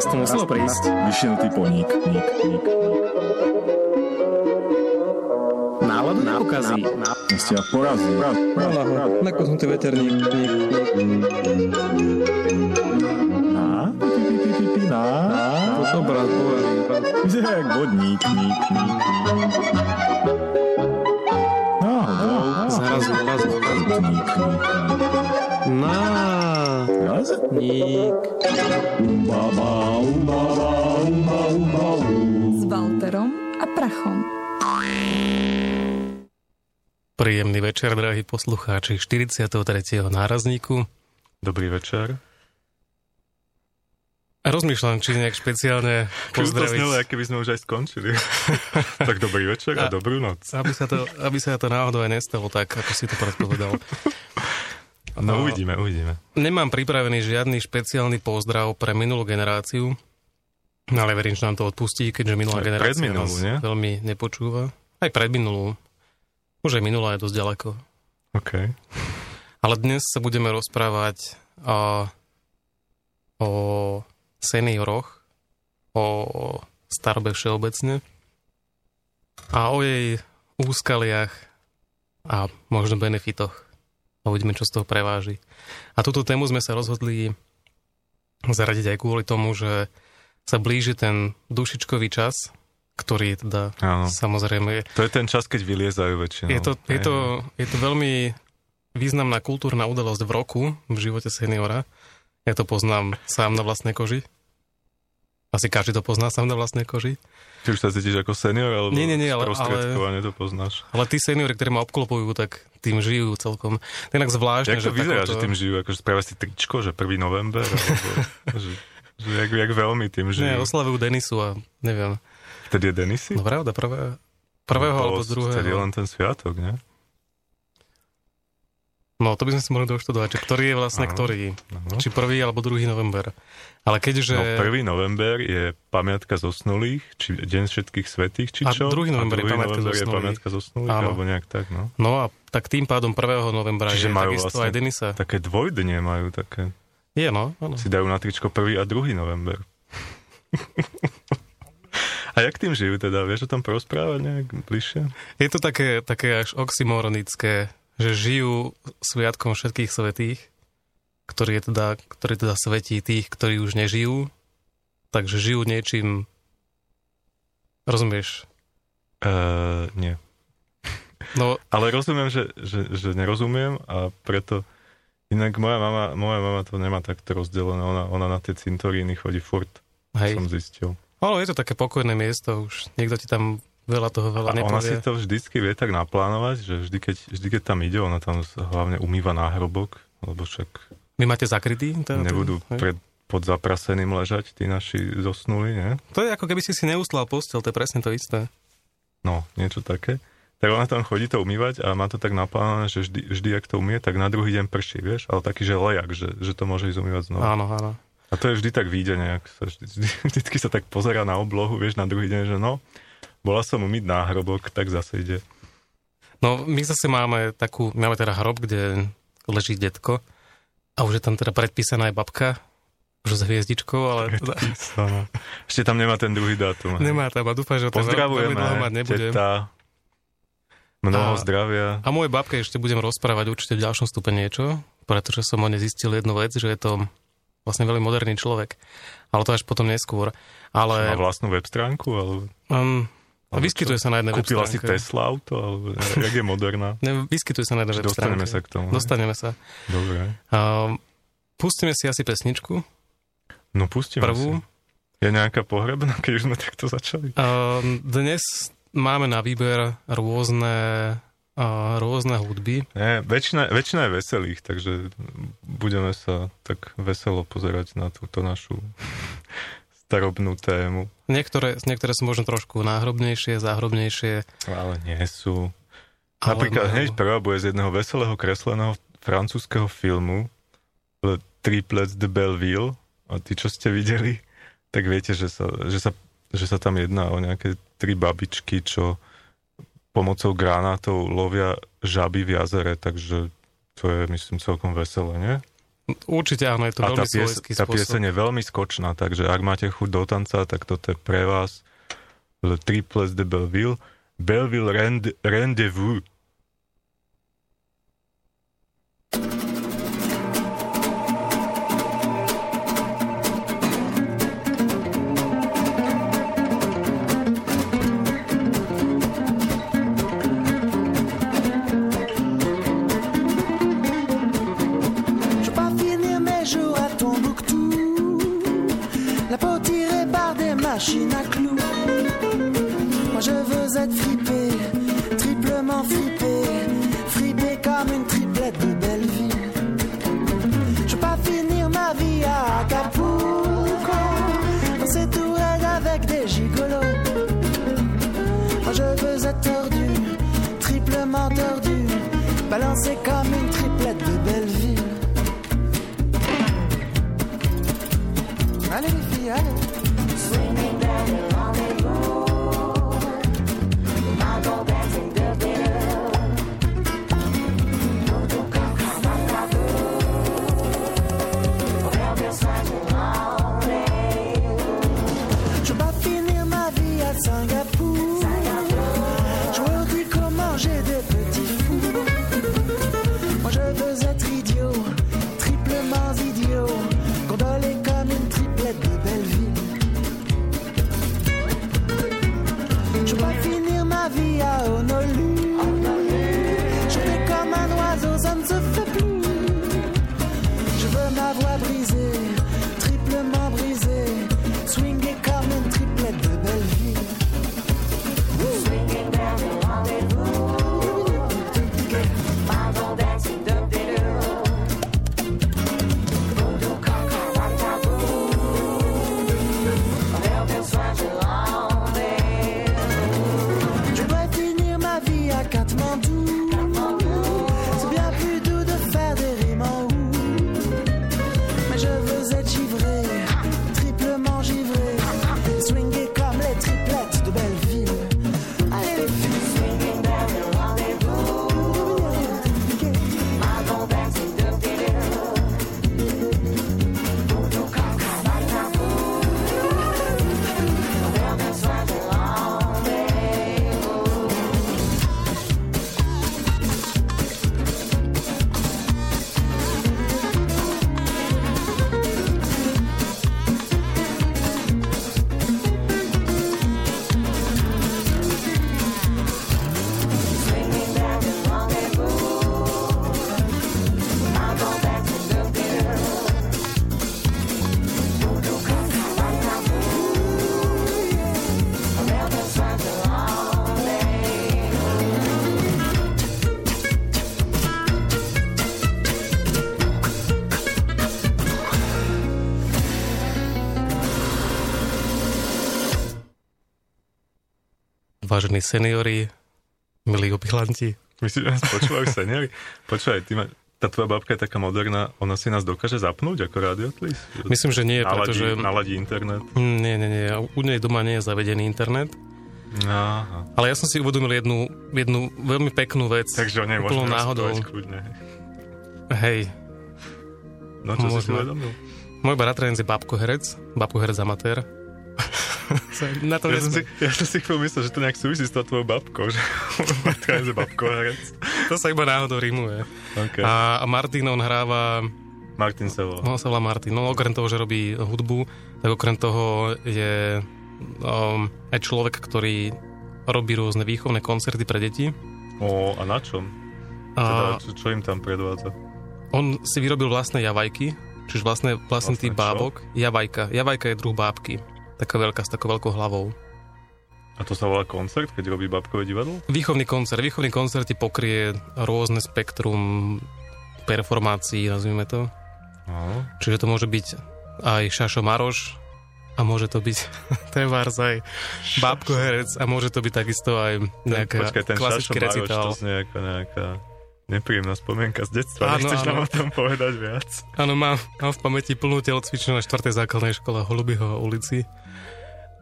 Raz to muselo prísť. Vyšinutý poník. Ník, ník. Náladu nepokazí. Ste ma porazí. Nálahu, nakosnutý veterník. Ník, ník. Na? Pi, pi, pi, pi, pi, na? Na? To som brat, povedal. Vyzerá jak vodník. Ník, ník. Náhodou. Zrazu, zrazu, zrazu. Ník, ník, ník. Na. Raz? Ník. S Walterom a Prachom. Príjemný večer, drahí poslucháči 43. nárazníku. Dobrý večer. Rozmýšľam, či nejak špeciálne Keby to pozdraviť, snelo, aké by sme už aj skončili. tak dobrý večer A- a dobrú noc. aby sa, to, aby sa to náhodou aj nestalo tak, ako si to predpovedal. No uvidíme, uvidíme. Nemám pripravený žiadny špeciálny pozdrav pre minulú generáciu, ale verím, že nám to odpustí, keďže minulá Aj generácia nás nie? veľmi nepočúva. Aj predminulú. Už aj minulá je dosť ďaleko. OK. Ale dnes sa budeme rozprávať o, o senioroch, o starobe všeobecne a o jej úskaliach a možno benefitoch. A uvidíme, čo z toho preváži. A túto tému sme sa rozhodli zaradiť aj kvôli tomu, že sa blíži ten dušičkový čas, ktorý teda Áno. samozrejme To je ten čas, keď vyliezajú väčšinou. je to, je, to, je to veľmi významná kultúrna udalosť v roku v živote seniora. Ja to poznám sám na vlastnej koži. Asi každý to pozná sám na vlastnej koži. Ty už sa cítiš ako senior, alebo Nie, nie, nie, ale- sprostredkovane to poznáš. Ale tí seniori, ktorí ma obklopujú, tak tým žijú celkom. Inak zvláštne, Jak to že vyzerá, takúto- že tým žijú? Akože spravia si tričko, že 1. november? Alebo, že, že jak, jak veľmi tým žijú? Nie, oslavujú Denisu a neviem. Vtedy je Denisy? No pravda, prvého, prvého No, alebo to Vtedy je druhého. len ten sviatok, nie? No, to by sme si mohli doštudovať, že ktorý je vlastne Áno. ktorý. No. Či prvý alebo druhý november. Ale keďže... No, 1. november je pamiatka zosnulých, či deň všetkých svetých, či A čo? druhý november je druhý pamiatka november je zosnulých. pamiatka zosnulých, Áno. alebo nejak tak, no. No a tak tým pádom 1. novembra Čiže je majú takisto vlastne aj Denisa. Také dvojdnie majú, také. Je, no. Áno. Si dajú na tričko 1. a 2. november. a jak tým žijú teda? Vieš o tom porozprávať nejak bližšie? Je to také, také až oxymoronické, že žijú sviatkom všetkých svetých, ktorý je teda, ktorý teda svetí tých, ktorí už nežijú, takže žijú niečím, rozumieš? Uh, nie. No, Ale rozumiem, že, že, že nerozumiem a preto Inak moja mama, moja mama to nemá takto rozdelené, ona, ona na tie cintoríny chodí furt, hej. som zistil. Ale je to také pokojné miesto, už niekto ti tam veľa toho veľa A ona si to vždycky vie tak naplánovať, že vždy keď, vždy, keď tam ide, ona tam hlavne umýva náhrobok, lebo však Vy máte zakrytý? Ten, nebudú pred, pod zapraseným ležať tí naši zosnuli, nie? To je ako keby si si neuslal postel, to je presne to isté. No, niečo také. Tak ona tam chodí to umývať a má to tak naplánované, že vždy, vždy ak to umie, tak na druhý deň prší, vieš? Ale taký, že lejak, že, že to môže ísť umývať znova. Áno, áno. A to je vždy tak vyjde nejak. Sa vždy, vždy, vždycky sa tak pozera na oblohu, vieš, na druhý deň, že no, bola som umyť náhrobok, tak zase ide. No, my zase máme takú, máme teda hrob, kde leží detko a už je tam teda predpísaná aj babka, už s hviezdičkou, ale Písané. Ešte tam nemá ten druhý dátum. hej. nemá tam a dúfam, že to veľmi dlho mať Pozdravujeme, nebudem. teta. Mnoho A- zdravia. A mojej babke ešte budem rozprávať určite v ďalšom stupe niečo, pretože som o nej zistil jednu vec, že je to vlastne veľmi moderný človek. Ale to až potom neskôr. Má Ale vlastnú web stránku, alebo um, Alebo vyskytuje sa na jednej web kúpila si stránke. Tesla auto, alebo jak je moderná. Ne, vyskytuje sa na jednej web Dostaneme sa k tomu. Dostaneme sa. Dobre. Um, pustíme si asi pesničku. No pustíme Prvú. si. Je nejaká pohrebná, keď už sme takto začali? Um, dnes máme na výber rôzne, uh, rôzne hudby. Nie, väčšina, väčšina je veselých, takže budeme sa tak veselo pozerať na túto našu starobnú tému. Niektoré, niektoré sú možno trošku náhrobnejšie, záhrobnejšie. Ale nie sú. Ale Napríklad majú- hneď prvá bude z jedného veselého kresleného francúzského filmu Le Triplets de Belleville. A tí, čo ste videli, tak viete, že sa, že sa, že sa tam jedná o nejaké tri babičky, čo pomocou granátov lovia žaby v jazere, takže to je, myslím, celkom veselé, nie? Určite áno, je to A tá, veľmi pies, svojský tá spôsob. pieseň je veľmi skočná, takže ak máte chuť do tanca, tak toto je pre vás Le Triples de Belleville. Belleville Rend- Rendezvous. Je Vážení seniori, milí opilanti, Myslíš, že nás počúvajú seniori? Počúvaj, ty ma, tá tvoja babka je taká moderná, ona si nás dokáže zapnúť ako radiotlis? Myslím, že nie, naladí, pretože... Naladí internet? Mm, Nie, nie, nie. U nej doma nie je zavedený internet. Aha. Ale ja som si uvedomil jednu, jednu veľmi peknú vec. Takže o nej úplnou môžeme náhodou. kľudne. Hej, No čo si si Môžeme. uvedomil? môj bratranec je babkoherec, babkoherec amatér. Na to Ja som, si, ja som si chvíľu myslel, že to nejak súvisí s tou tvojou babkou, že matka je babkoherec. To sa iba náhodou rímuje. Okay. A, a Martin, on hráva, Martin sa volá. no sa volá Martin, no okrem toho, že robí hudbu, tak okrem toho je um, aj človek, ktorý robí rôzne výchovné koncerty pre deti. O, a na čom? Teda, A čo, čo im tam predvádza? on si vyrobil vlastné javajky, čiže vlastne, vlastne tý Vlastné čo? bábok. Javajka. Javajka je druh bábky. Taká veľká, s takou veľkou hlavou. A to sa volá koncert, keď robí babkové divadlo? Výchovný koncert. Výchovný koncert ti pokrie rôzne spektrum performácií, nazvime to. No. Čiže to môže byť aj Šašo Maroš a môže to byť Tevars aj Bábko herec a môže to byť takisto aj nejaká Počkaj, ten Šašo klasický Maroš, recitál. to znie ako nejaká nepríjemná spomienka z detstva. Áno, Nechceš nám áno. o tom povedať viac? Áno, mám, mám v pamäti plnú telocvičnú na 4. základnej škole Holubyho ulici.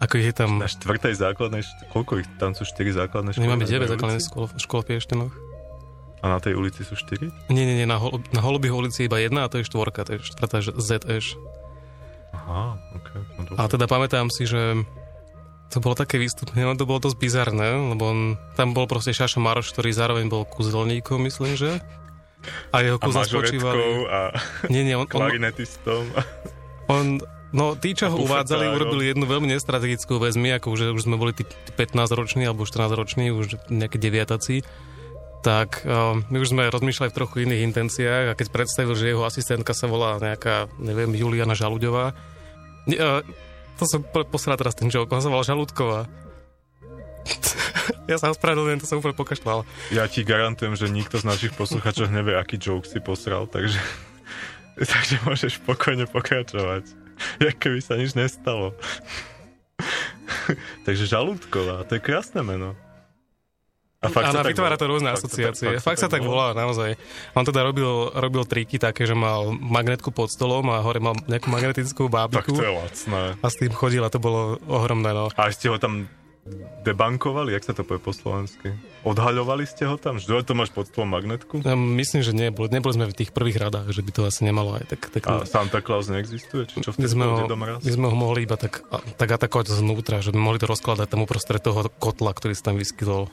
Ako je tam... Na štvrtej základnej, št- koľko ich tam sú štyri základné školy? Nemáme 9 na jednej základných škôl, v Piešťanoch. A na tej ulici sú štyri? Nie, nie, nie, na, hol- na Holubých ulici iba jedna a to je štvorka, to je štvrtá ZŠ. Aha, ok. No dobre. A teda pamätám si, že to bolo také výstupné, no to bolo dosť bizarné, lebo on, tam bol proste Šašo Maroš, ktorý zároveň bol kúzelníkom, myslím, že? A jeho kúzla spočívali... a Nie, nie, on, klarinetistom. on, no tí, čo ho uvádzali, urobili jednu veľmi nestrategickú vec. My, ako už, už sme boli tí 15-roční alebo 14-roční, už nejaké deviataci, tak uh, my už sme rozmýšľali v trochu iných intenciách a keď predstavil, že jeho asistentka sa volá nejaká, neviem, Juliana Žaludová, nie, uh, to som po- posral teraz ten joke, on sa volal Žalúdková. ja sa ospravedlňujem, to som úplne pokašľal. Ja ti garantujem, že nikto z našich posluchačov nevie, aký joke si posral, takže, takže môžeš spokojne pokračovať. Jak keby sa nič nestalo. takže Žalúdková, to je krásne meno. A fakt Áno, sa tak vytvára to rôzne Fakt sa tak- asociácie. Fakt, sa tak volá, naozaj. On teda robil, robil triky také, že mal magnetku pod stolom a hore mal nejakú magnetickú Tak bábiku to je lacné. a s tým chodil a to bolo ohromné, no. A ste ho tam debankovali, jak sa to povie po slovensky? Odhaľovali ste ho tam? Že to máš pod stolom magnetku? Ja myslím, že nie, boli, neboli sme v tých prvých radách, že by to asi nemalo aj tak... tak A Santa Claus neexistuje? Či čo vtedy sme, ho, my sme ho mohli iba tak, tak atakovať znútra, že by mohli to rozkladať tam uprostred toho kotla, ktorý sa tam vyskytol.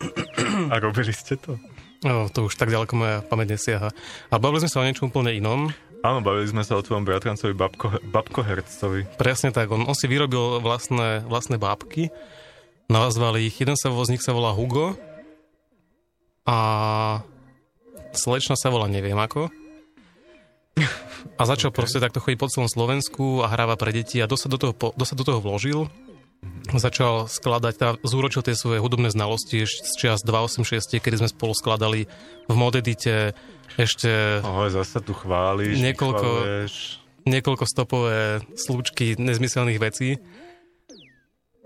A robili ste to? No, to už tak ďaleko moja pamäť nesiaha. A bavili sme sa o niečom úplne inom. Áno, bavili sme sa o tvojom bratrancovi Babko, Babkohercovi. Presne tak, on, on si vyrobil vlastné, vlastné bábky, nazvali ich, jeden sa z nich sa volá Hugo a slečna sa volá neviem ako. A začal okay. proste takto chodiť po celom Slovensku a hráva pre deti a dosť sa do toho, sa do toho vložil. Začal skladať, teda zúročil tie svoje hudobné znalosti z čas 286, kedy sme spolu skladali v Modedite ešte Ahoj, zase tu chváliš, Niekoľko- niekoľko stopové slúčky nezmyselných vecí.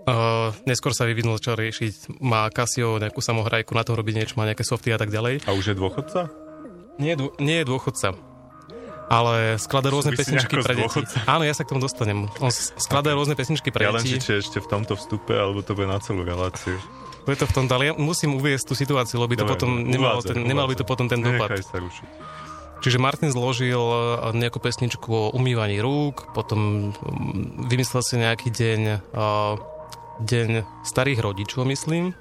Uh, neskôr sa vyvinul čo riešiť, má Casio nejakú samohrajku, na tom robí niečo, má nejaké softy a tak ďalej. A už je dôchodca? Nie dô- nie je dôchodca, ale skladá rôzne pesničky pre deti. Áno, ja sa k tomu dostanem. On skladá rôzne pesničky pre Ja len, či, deti. či ešte v tomto vstupe, alebo to bude na celú reláciu. Je to v tom, ale ja musím uviesť tú situáciu, lebo by to Dobre, potom, nemalo ten, nemal by to potom ten dopad. Sa rušiť. Čiže Martin zložil eh, nejakú pesničku o umývaní rúk, potom mm, vymyslel si nejaký deň, eh, deň starých rodičov, myslím,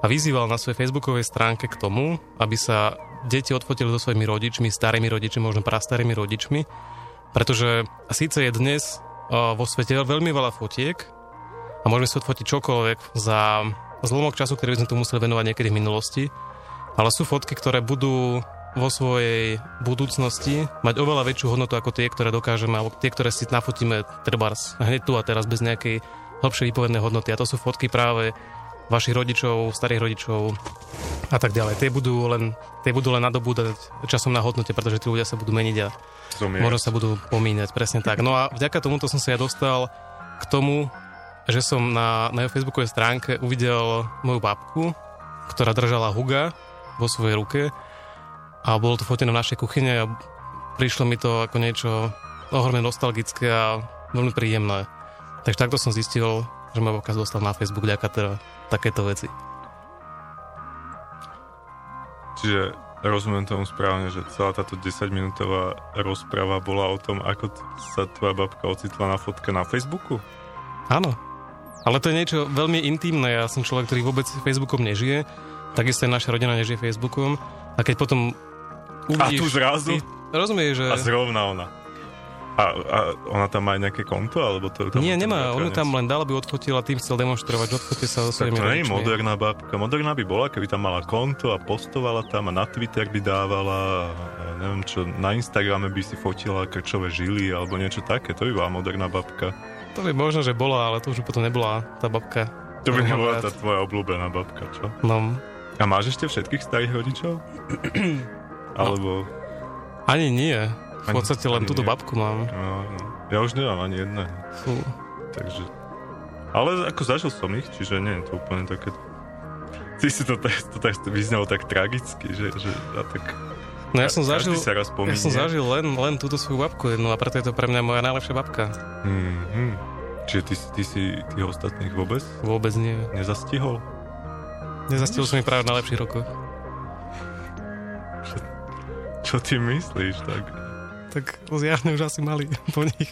a vyzýval na svojej facebookovej stránke k tomu, aby sa deti odfotili so svojimi rodičmi, starými rodičmi, možno prastarými rodičmi, pretože síce je dnes eh, vo svete veľmi veľa fotiek a môžeme si odfotiť čokoľvek za zlomok času, ktorý by sme tu museli venovať niekedy v minulosti, ale sú fotky, ktoré budú vo svojej budúcnosti mať oveľa väčšiu hodnotu ako tie, ktoré dokážeme, alebo tie, ktoré si nafotíme trebárs hneď tu a teraz bez nejakej hlbšej výpovednej hodnoty. A to sú fotky práve vašich rodičov, starých rodičov a tak ďalej. Tie budú len, tie budú len nadobúdať časom na hodnote, pretože tí ľudia sa budú meniť a Zomierať. možno sa budú pomíňať, presne tak. No a vďaka tomuto som sa ja dostal k tomu, že som na, na jeho facebookovej stránke uvidel moju babku, ktorá držala Huga vo svojej ruke a bolo to fotené v našej kuchyne a prišlo mi to ako niečo ohromne nostalgické a veľmi príjemné. Takže takto som zistil, že moja babka sa dostala na Facebook vďaka teda takéto veci. Čiže rozumiem tomu správne, že celá táto 10-minútová rozpráva bola o tom, ako sa tvoja babka ocitla na fotke na Facebooku? Áno. Ale to je niečo veľmi intimné. Ja som človek, ktorý vôbec Facebookom nežije. Takisto aj naša rodina nežije Facebookom. A keď potom uvidíš... A tu zrazu? Ty, rozumieš, že... A zrovna ona. A, a ona tam má aj nejaké konto? Alebo to, tam Nie, nemá. On ju bratranec? tam len dal, aby odfotil a tým chcel demonstrovať, že sa so Tak svojimi to nie je moderná babka. Moderná by bola, keby tam mala konto a postovala tam a na Twitter by dávala, a neviem čo, na Instagrame by si fotila krčové žily alebo niečo také. To by bola moderná babka. To by možno, že bola, ale to už potom nebola tá babka. To by nebola tá tvoja obľúbená babka, čo? No, A máš ešte všetkých starých rodičov? Alebo... ani nie. V podstate len túto nie. babku mám. No, no. Ja už nemám ani jedného. Fú. Takže... Ale ako zažil som ich, čiže nie je to úplne také... Ty si to, tak- to, tak vyznalo tak tragicky, že, že a tak... No ja som zažil, sa raz ja som zažil len, len túto svoju babku jednu a preto je to pre mňa moja najlepšia babka. Mm-hmm. Čiže ty, si- ty si tých ostatných vôbec Vôbec nie. nezastihol? Nezastil som ich práve v najlepších rokoch. Čo ty myslíš? Tak... Tak zjahne už asi mali po nich.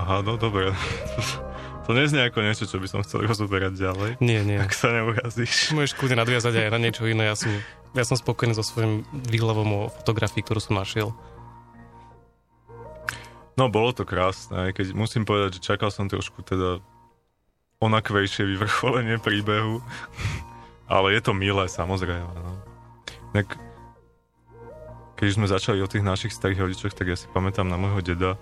Aha, no dobre. To neznie ako niečo, čo by som chcel rozoberať ďalej. Nie, nie. Ak sa neurazíš. Môžeš kľudne nadviazať aj na niečo iné. Ja som, ja som spokojný so svojím výhľavom o fotografii, ktorú som našiel. No, bolo to krásne, aj keď musím povedať, že čakal som trošku teda onakvejšie vyvrcholenie príbehu. Ale je to milé, samozrejme. No. Tak, keď sme začali o tých našich starých rodičoch, tak ja si pamätám na môjho deda,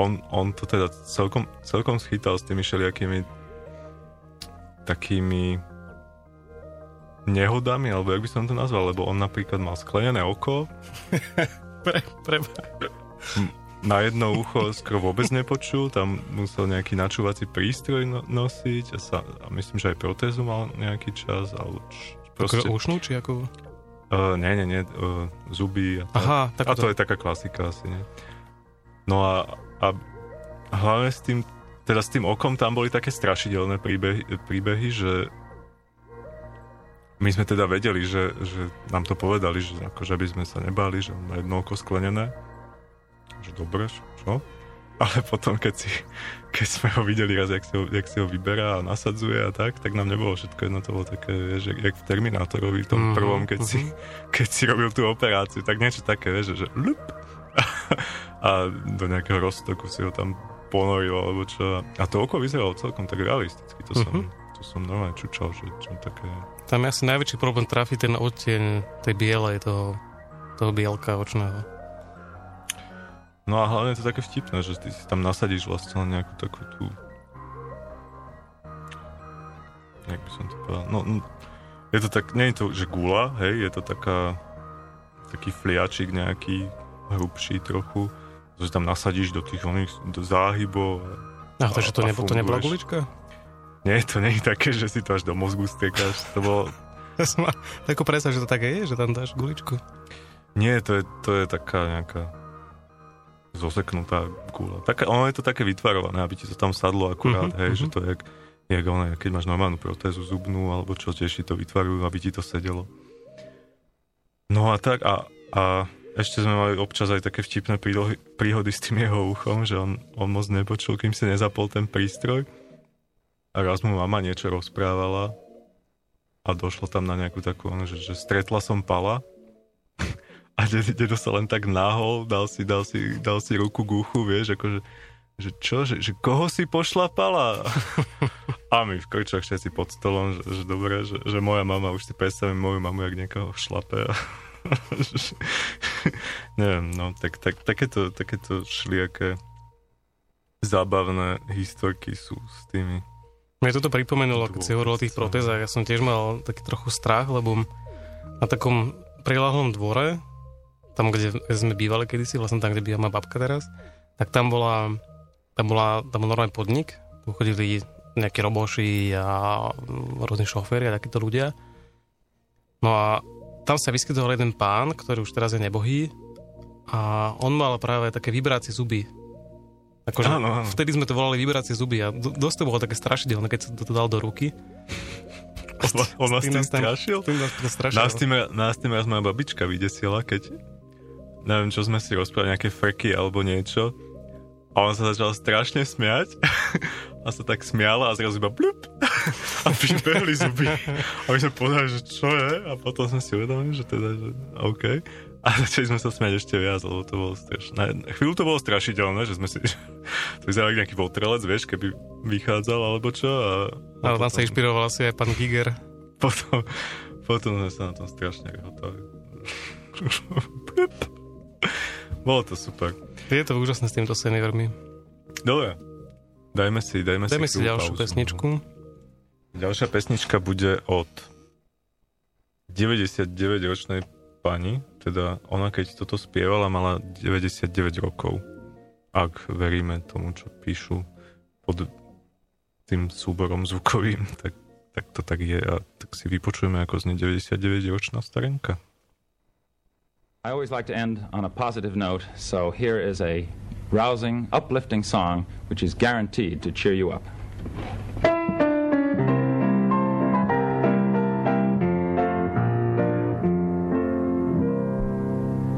on, on to teda celkom, celkom schytal s tými všelijakými takými nehodami, alebo jak by som to nazval, lebo on napríklad mal sklenené oko. pre, pre... Na jedno ucho skoro vôbec nepočul, tam musel nejaký načúvací prístroj no, nosiť a, sa, a myslím, že aj protézu mal nejaký čas, alebo č, proste... Ušnú, či ako? Uh, nie, nie, nie, uh, zuby a tak. Aha, tak a to je taká klasika asi, nie? No a a hlavne s tým, teda s tým okom tam boli také strašidelné príbehy, príbehy že my sme teda vedeli, že, že nám to povedali, že akože by sme sa nebáli, že má jedno oko sklenené. Že dobre, čo? Ale potom, keď, si, keď sme ho videli raz, jak si ho, jak si ho vyberá a nasadzuje a tak, tak nám nebolo všetko jedno, to bolo také, vieš, jak, jak v Terminátorovi, v tom mm-hmm. prvom, keď, mm-hmm. si, mhm. keď si robil tú operáciu, tak niečo také, vieš, že lup, a do nejakého roztoku si ho tam ponoril alebo čo. A to oko vyzeralo celkom tak realisticky. To som, mm-hmm. to som normálne čučal, že čo také... Tam je asi najväčší problém trafiť ten odtieň tej bielej, toho, toho bielka očného. No a hlavne je to také vtipné, že ty si tam nasadíš vlastne nejakú takú tú... Jak by som to povedal? No, no je to tak, nie je to, že gula, hej, je to taká taký fliačik nejaký, hrubší trochu, že tam nasadíš do tých oných do záhybov. A, takže to, nebo, to nebola gulička? Nie, to nie je také, že si to až do mozgu stekáš. To bolo... Ja som mal takú predstav, že to také je, že tam dáš guličku. Nie, to je, to je taká nejaká zoseknutá gula. Taká, ono je to také vytvarované, aby ti to tam sadlo akurát, uh-huh, hej, že to je jak, jak ono, keď máš normálnu protézu zubnú, alebo čo tiež to vytvarujú, aby ti to sedelo. No a tak, a, a ešte sme mali občas aj také vtipné prílohy, príhody s tým jeho uchom, že on, on moc nepočul, kým si nezapol ten prístroj. A raz mu mama niečo rozprávala a došlo tam na nejakú takú, že, že stretla som pala a dedo sa len tak náhol, dal si, dal si, dal si ruku k uchu, vieš, akože že čo, že, že koho si pošlapala? A my v krčoch všetci pod stolom, že, že dobre, že, že moja mama, už si predstavím moju mamu, jak niekoho šlape. Neviem, no, tak, tak, takéto, takéto šliaké zábavné historky sú s tými. Mne toto pripomenulo, keď si hovoril o tých protézach, ja som tiež mal taký trochu strach, lebo na takom prilahlom dvore, tam, kde sme bývali kedysi, vlastne tam, kde býva moja babka teraz, tak tam bola, tam bola, tam bol normálny podnik, tu chodili nejakí roboši a rôzni šoféry a takíto ľudia. No a tam sa vyskytoval jeden pán, ktorý už teraz je nebohý a on mal práve také vibrácie zuby. Akože áno, áno. vtedy sme to volali vibrácie zuby a do, dosť to bolo také strašidelné, keď sa to, to dal do ruky. On, vás tým strašil? Tým nás strašil. Nás tým, nás tým raz moja babička vydesila, keď neviem, čo sme si rozprávali, nejaké freky alebo niečo. A on sa začal strašne smiať a sa tak smiala a zrazu iba blup a pribehli zuby. A my sme povedali, že čo je? A potom sme si uvedomili, že teda, že OK. A začali sme sa smiať ešte viac, lebo to bolo strašné. Chvíľu to bolo strašidelné, že sme si... to vyzeralo nejaký votrelec, vieš, keby vychádzal alebo čo. A, a Ale tam sa inšpiroval asi aj pán Giger. Potom, potom sme sa na tom strašne rehotali. Bolo to super. Je to úžasné s týmto seniormi. Dobre, Dajme si, dajme, dajme si, si ďalšiu pauzu. pesničku. Ďalšia pesnička bude od 99-ročnej pani, teda ona keď toto spievala, mala 99 rokov. Ak veríme tomu, čo píšu pod tým súborom zvukovým, tak, tak to tak je a tak si vypočujeme, ako znie 99-ročná starenka. I always like to end on a positive note, so here is a rousing, uplifting song which is guaranteed to cheer you up.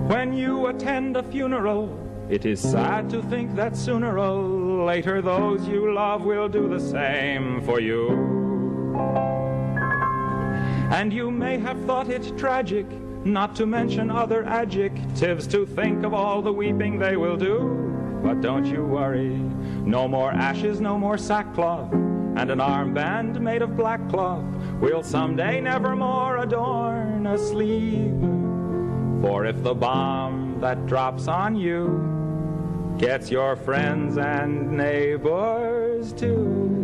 When you attend a funeral. It is sad to think that sooner or later those you love will do the same for you. And you may have thought it tragic, not to mention other adjectives, to think of all the weeping they will do. But don't you worry, no more ashes, no more sackcloth, and an armband made of black cloth will someday nevermore adorn a sleeve. For if the bomb that drops on you gets your friends and neighbors too,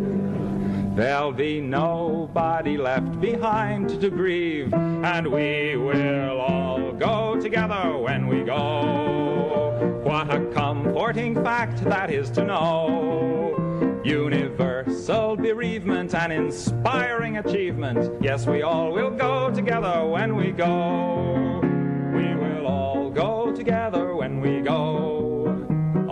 There'll be nobody left behind to grieve, and we will all go together when we go. What a comforting fact that is to know. Universal bereavement and inspiring achievement. Yes, we all will go together when we go. We will all go together when we go.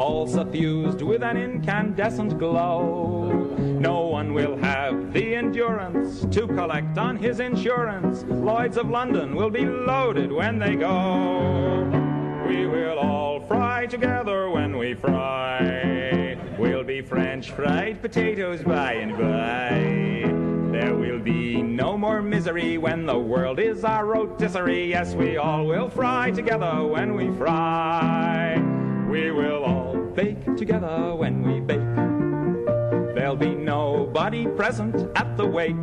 All suffused with an incandescent glow. No one will have the endurance to collect on his insurance. Lloyds of London will be loaded when they go. We will all fry together when we fry. We'll be French fried potatoes by and by. There will be no more misery when the world is our rotisserie. Yes, we all will fry together when we fry. We will all bake together when we bake. There'll be nobody present at the wake.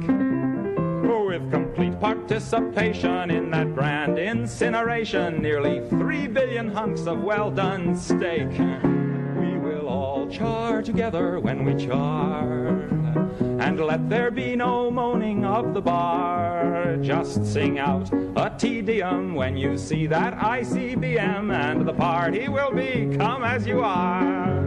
With complete participation in that grand incineration, nearly three billion hunks of well done steak. We will all char together when we char. And let there be no moaning of the bar. Just sing out a Te Deum when you see that ICBM, and the party will be come as you are.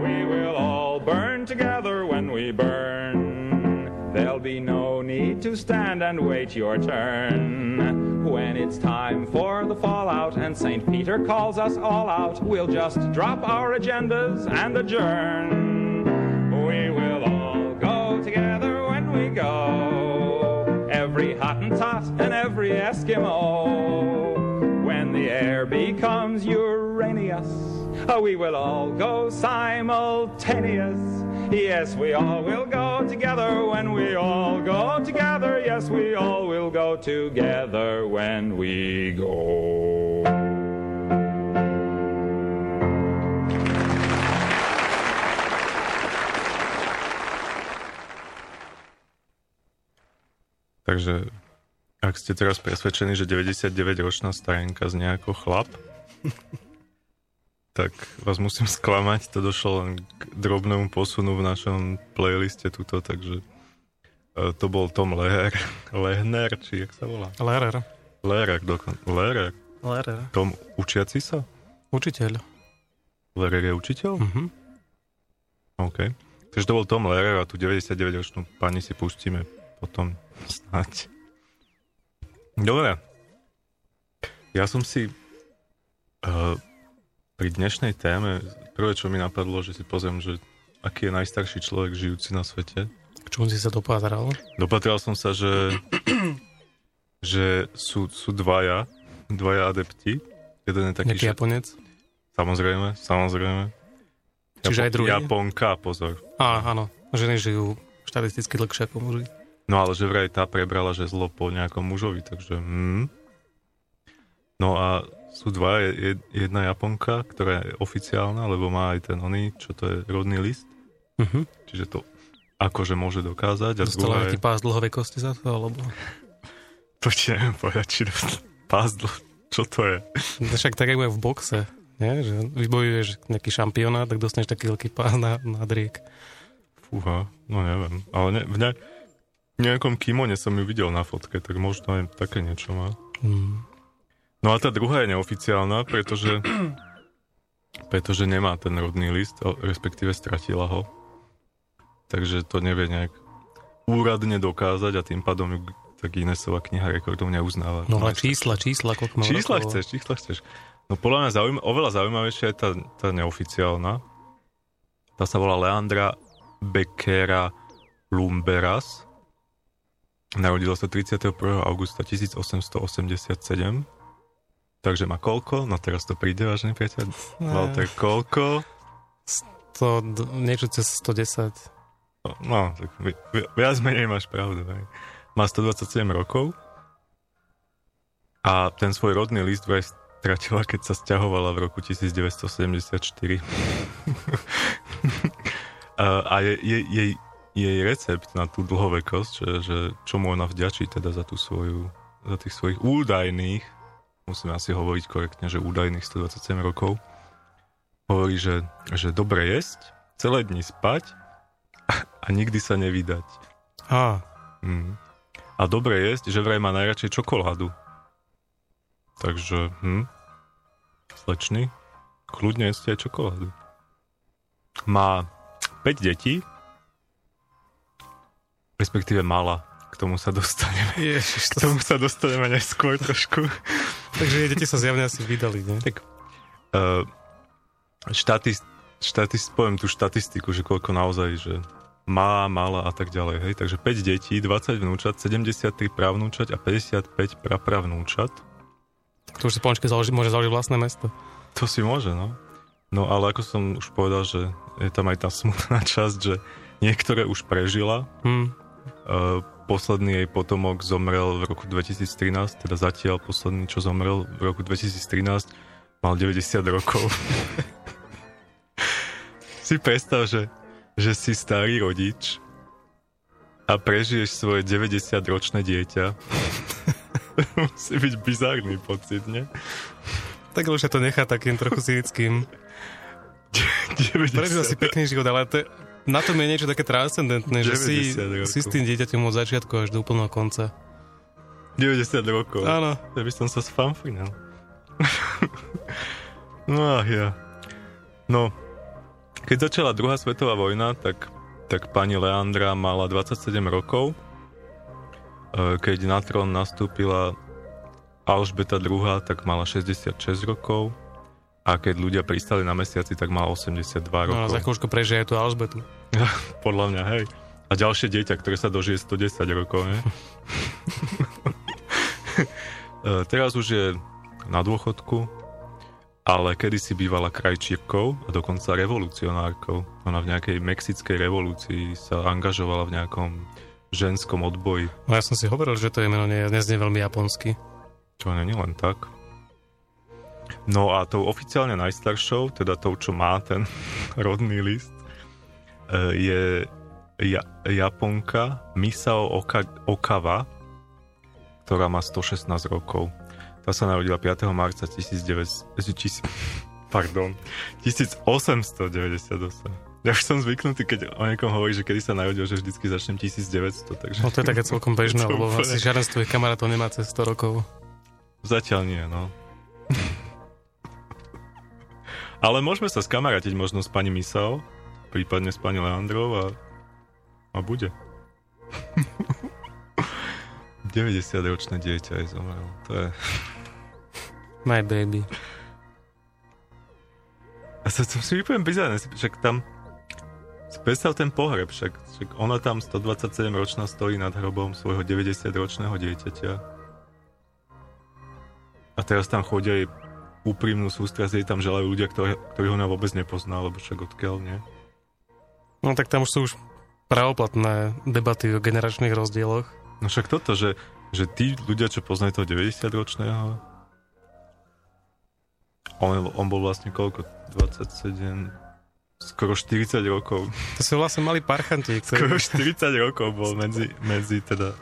We will all burn together when we burn. There'll be no need to stand and wait your turn. When it's time for the fallout and St. Peter calls us all out, we'll just drop our agendas and adjourn. We will go. Every Hottentot and every Eskimo. When the air becomes Uranus, oh, we will all go simultaneous. Yes, we all will go together when we all go together. Yes, we all will go together when we go. Takže ak ste teraz presvedčení, že 99-ročná starenka z nejako chlap, tak vás musím sklamať, to došlo len k drobnému posunu v našom playliste tuto, takže e, to bol Tom Leher, Lehner, či jak sa volá? Lehrer. Lehrer, dokon, Lehrer. Lehrer. Tom učiaci sa? Učiteľ. Lehrer je učiteľ? Mhm. OK. Takže to bol Tom Lehrer a tu 99-ročnú pani si pustíme potom snáď. Dobre. Ja som si uh, pri dnešnej téme, prvé čo mi napadlo, že si pozriem, že aký je najstarší človek žijúci na svete. K čomu si sa dopátral? Dopatral som sa, že, že sú, sú dvaja, dvaja adepti. Jeden je taký, Nejaký. Japonec? Samozrejme, samozrejme. Čiže aj druhý? Japonka, pozor. Á, áno. Ženy žijú štatisticky dlhšie ako muži. No ale že vraj tá prebrala, že zlo po nejakom mužovi, takže... Hmm. No a sú dva, je, jedna Japonka, ktorá je oficiálna, lebo má aj ten oný, čo to je, rodný list. Mhm. Čiže to akože môže dokázať. A Dostala druhá je... pás dlhovej kosti za to, alebo... To ti neviem povedať, či pás dl... Čo to je? Však tak, ako je v boxe, nie? že vybojuješ nejaký šampionát, tak dostaneš taký veľký pás na, na driek. Fúha, no neviem. Ale ne, v ne, nejakom kimone som ju videl na fotke, tak možno aj také niečo má. Hmm. No a tá druhá je neoficiálna, pretože, pretože nemá ten rodný list, respektíve stratila ho. Takže to nevie nejak úradne dokázať a tým pádom ju tak Guinnessová kniha rekordov neuznáva. No ale čísla, čísla, koľko má Čísla rokov? chceš, čísla chceš. No podľa mňa zaujím, oveľa zaujímavejšia je tá, tá neoficiálna. Tá sa volá Leandra Beckera Lumberas. Narodila sa 31. augusta 1887. Takže má koľko? No teraz to príde, vážený priateľ. Walter, koľko? To d- niečo cez 110. No, tak vi- vi- viac menej máš pravdu. Hej. Má 127 rokov a ten svoj rodný list vraj stratila, keď sa stiahovala v roku 1974. a a je, je, jej, jej recept na tú dlhovekosť, že, že čomu ona vďačí teda za tú svoju, za tých svojich údajných, musíme asi hovoriť korektne, že údajných 127 rokov, hovorí, že, že dobre jesť, celé dni spať a nikdy sa nevydať. Á, Mm. A dobre jesť, že vraj má najradšej čokoládu. Takže, hm, slečný, kľudne jeste aj čokoládu. Má 5 detí, respektíve mala. K tomu sa dostaneme. ježiš, K to... tomu sa dostaneme neskôr trošku. Takže deti sa zjavne asi vydali, ne? Uh, štatist, štatist, poviem tú štatistiku, že koľko naozaj, že má, mala a tak ďalej. Hej? Takže 5 detí, 20 vnúčat, 73 právnúčat a 55 prapravnúčat. To už si pomôžke založi, môže založiť vlastné mesto. To si môže, no. No ale ako som už povedal, že je tam aj tá smutná časť, že niektoré už prežila. Hm. Uh, posledný jej potomok zomrel v roku 2013, teda zatiaľ posledný, čo zomrel v roku 2013, mal 90 rokov. si predstav, že, že si starý rodič a prežiješ svoje 90-ročné dieťa. Musí byť bizárny pocit, ne? Tak už to nechá takým trochu cynickým. 90 Prežil si pekný život, ale to, na tom je niečo také transcendentné, že si, 90 rokov. si s tým dieťaťom od začiatku až do úplného konca. 90 rokov. Áno. Ja by som sa sfanfrinal. no ach ja. No, keď začala druhá svetová vojna, tak, tak pani Leandra mala 27 rokov. E, Keď na trón nastúpila Alžbeta II, tak mala 66 rokov. A keď ľudia pristali na mesiaci, tak mala 82 No, rokov. a za chvíľučku prežije tú Alžbetu. Podľa mňa, hej. A ďalšie dieťa, ktoré sa dožije 110 rokov, ne? E, Teraz už je na dôchodku, ale kedysi bývala krajčírkou a dokonca revolucionárkou. Ona v nejakej mexickej revolúcii sa angažovala v nejakom ženskom odboji. No ja som si hovoril, že to je meno nie, neznie veľmi japonsky. Čo nie len tak. No a tou oficiálne najstaršou, teda tou, čo má ten rodný list, e, je ja, Japonka Misao Oka, Okawa, ktorá má 116 rokov. Tá sa narodila 5. marca 1900, tis, pardon, 1898. Ja už som zvyknutý, keď o niekom hovorí, že kedy sa narodil, že vždycky začnem 1900, takže... No to je také celkom bežné, lebo asi žiaden z tvojich kamarátov nemá cez 100 rokov. Zatiaľ nie, no. Ale môžeme sa skamarátiť možno s pani Misao, prípadne s pani Leandrov a, a bude. 90-ročné dieťa je zomrelo. To je... My baby. A to, to si vypoviem bizarné, však tam... Predstav ten pohreb, však, však ona tam 127 ročná stojí nad hrobom svojho 90-ročného dieťaťa. A teraz tam chodia jej úprimnú sústrasť, jej tam želajú ľudia, ktorí, ktorých ona vôbec nepozná, lebo však odkiaľ nie. No tak tam už sú už pravoplatné debaty o generačných rozdieloch. No však toto, že, že tí ľudia, čo poznajú toho 90-ročného, on, on bol vlastne koľko? 27, skoro 40 rokov. To sú vlastne mali parchanti, Skoro ktorí... 40 rokov bol medzi, medzi teda,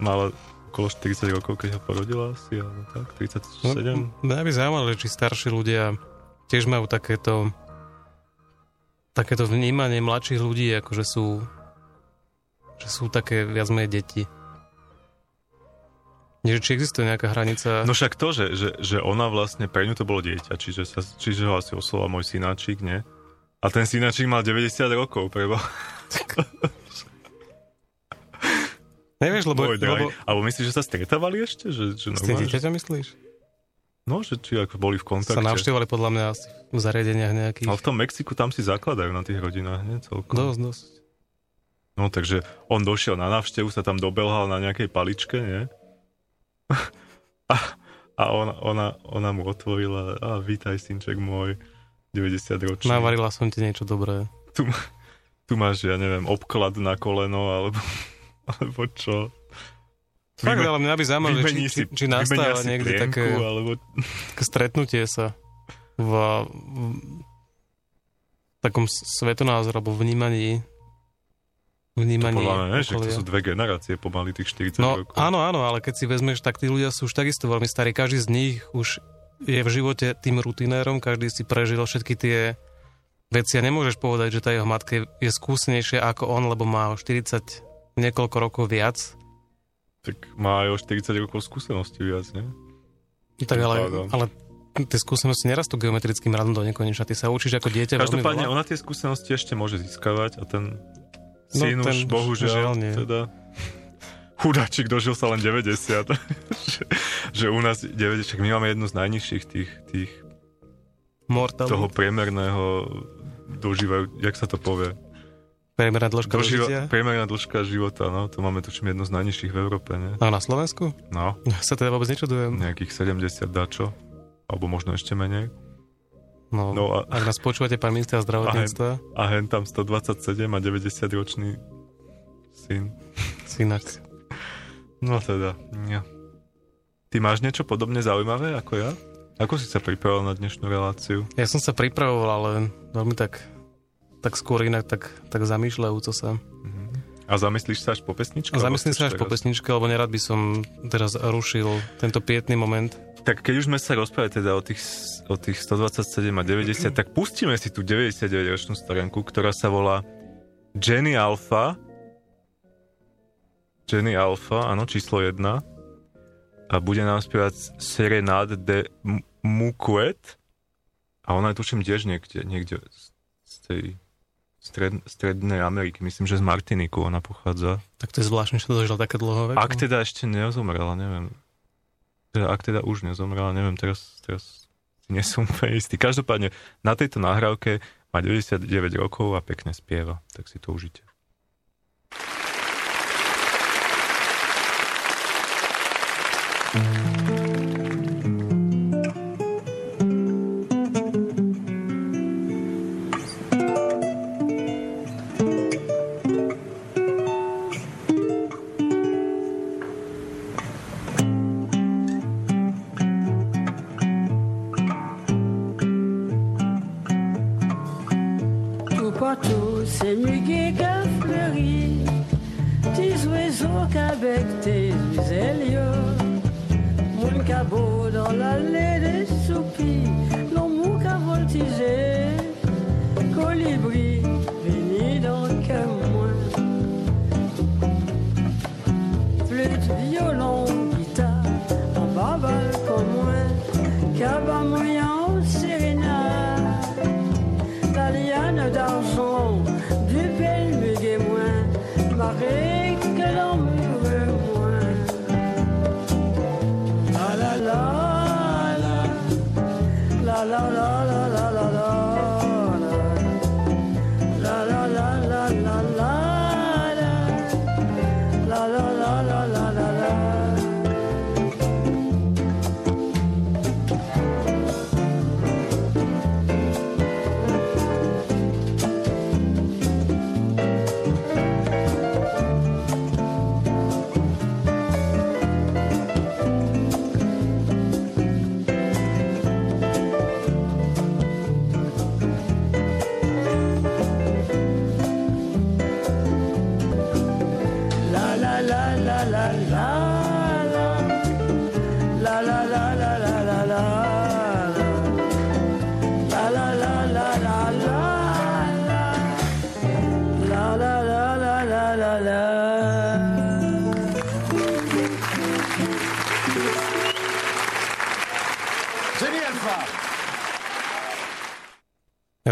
mala okolo 40 rokov, keď ho porodila asi, alebo tak, 37. No, mňa by zaujímalo, či starší ľudia tiež majú takéto takéto vnímanie mladších ľudí, ako že sú že sú také viac menej deti. Nie, či existuje nejaká hranica... No však to, že, že, že ona vlastne, pre ňu to bolo dieťa, čiže, sa, čiže ho asi osloval môj synáčik, nie? A ten synáčik mal 90 rokov, prebo. Nevieš, lebo... Drahý. lebo Alebo myslíš, že sa stretávali ešte? Že, že s tým dieťaťom myslíš? no, že či ako boli v Sa kontakte. navštevovali podľa mňa v zariadeniach nejakých. Ale v tom Mexiku tam si zakladajú na tých rodinách, nie? Celkom. Dosť, dosť. No takže on došiel na návštevu, sa tam dobelhal na nejakej paličke, nie? A, A ona, ona, ona mu otvorila, a vítaj, synček môj, 90 ročný. Navarila som ti niečo dobré. Tu, tu máš, ja neviem, obklad na koleno, alebo, alebo čo. Fakt, Vyme- ale mňa by zaujímalo, či, si- či nastáva niekde také, Alebo... také stretnutie sa v, v takom s- svetonázoru alebo vnímaní vnímaní Podľa mňa, ne, že to sú dve generácie pomaly tých 40 No rokov. áno, áno, ale keď si vezmeš, tak tí ľudia sú už takisto veľmi starí. Každý z nich už je v živote tým rutinérom, každý si prežil všetky tie veci a nemôžeš povedať, že tá jeho matka je skúsenejšia ako on, lebo má o 40 niekoľko rokov viac. Tak má aj o 40 rokov skúsenosti viac, ne? Tak ale, ale tie skúsenosti nerastú geometrickým radom do nekonečna. Ty sa učíš ako dieťa Každopádne, ona tie skúsenosti ešte môže získavať a ten No, syn ten už bohužiaľ žiaľ nie. teda chudáčik dožil sa len 90. že, že u nás 90, však my máme jednu z najnižších tých, tých Mortal, toho priemerného dožívajú, jak sa to povie? Priemerná dĺžka Doživa, priemerná dĺžka života, no, to máme tuším jednu z najnižších v Európe, ne? A na Slovensku? No, Ja sa teda vôbec nečudujem. nejakých 70 dačo, alebo možno ešte menej. No, No a- ak nás počúvate, pán minister zdravotníctva, A hen tam 127 a 90 ročný syn. synak. No teda, ja. Ty máš niečo podobne zaujímavé ako ja? Ako si sa pripravil na dnešnú reláciu? Ja som sa pripravoval, ale veľmi tak, tak skôr inak, tak, tak zamýšľajúco sa. A zamyslíš sa až po pesničke? A zamyslím sa až po teraz? pesničke, lebo nerad by som teraz rušil tento pietný moment. Tak keď už sme sa rozprávali teda o tých, o tých 127 a 90, tak pustíme si tú 99-ročnú starenku, ktorá sa volá Jenny Alpha. Jenny Alpha, áno, číslo 1. A bude nám spievať Serenade de M- Muquet. A ona je tuším tiež niekde, niekde z tej stred, strednej Ameriky. Myslím, že z Martiniku ona pochádza. Tak to je zvláštne, že to dožil také dlho veku. Ak teda ešte nezomrela, neviem. Teda, ak teda už nezomrela, neviem, teraz, teraz si nie som úplne istý. Každopádne na tejto nahrávke má 99 rokov a pekne spieva, tak si to užite. Tout partout, c'est muguet qu'a fleuri, petits oiseaux qu'avec tes ailes, mon cabot dans l'allée des soupis,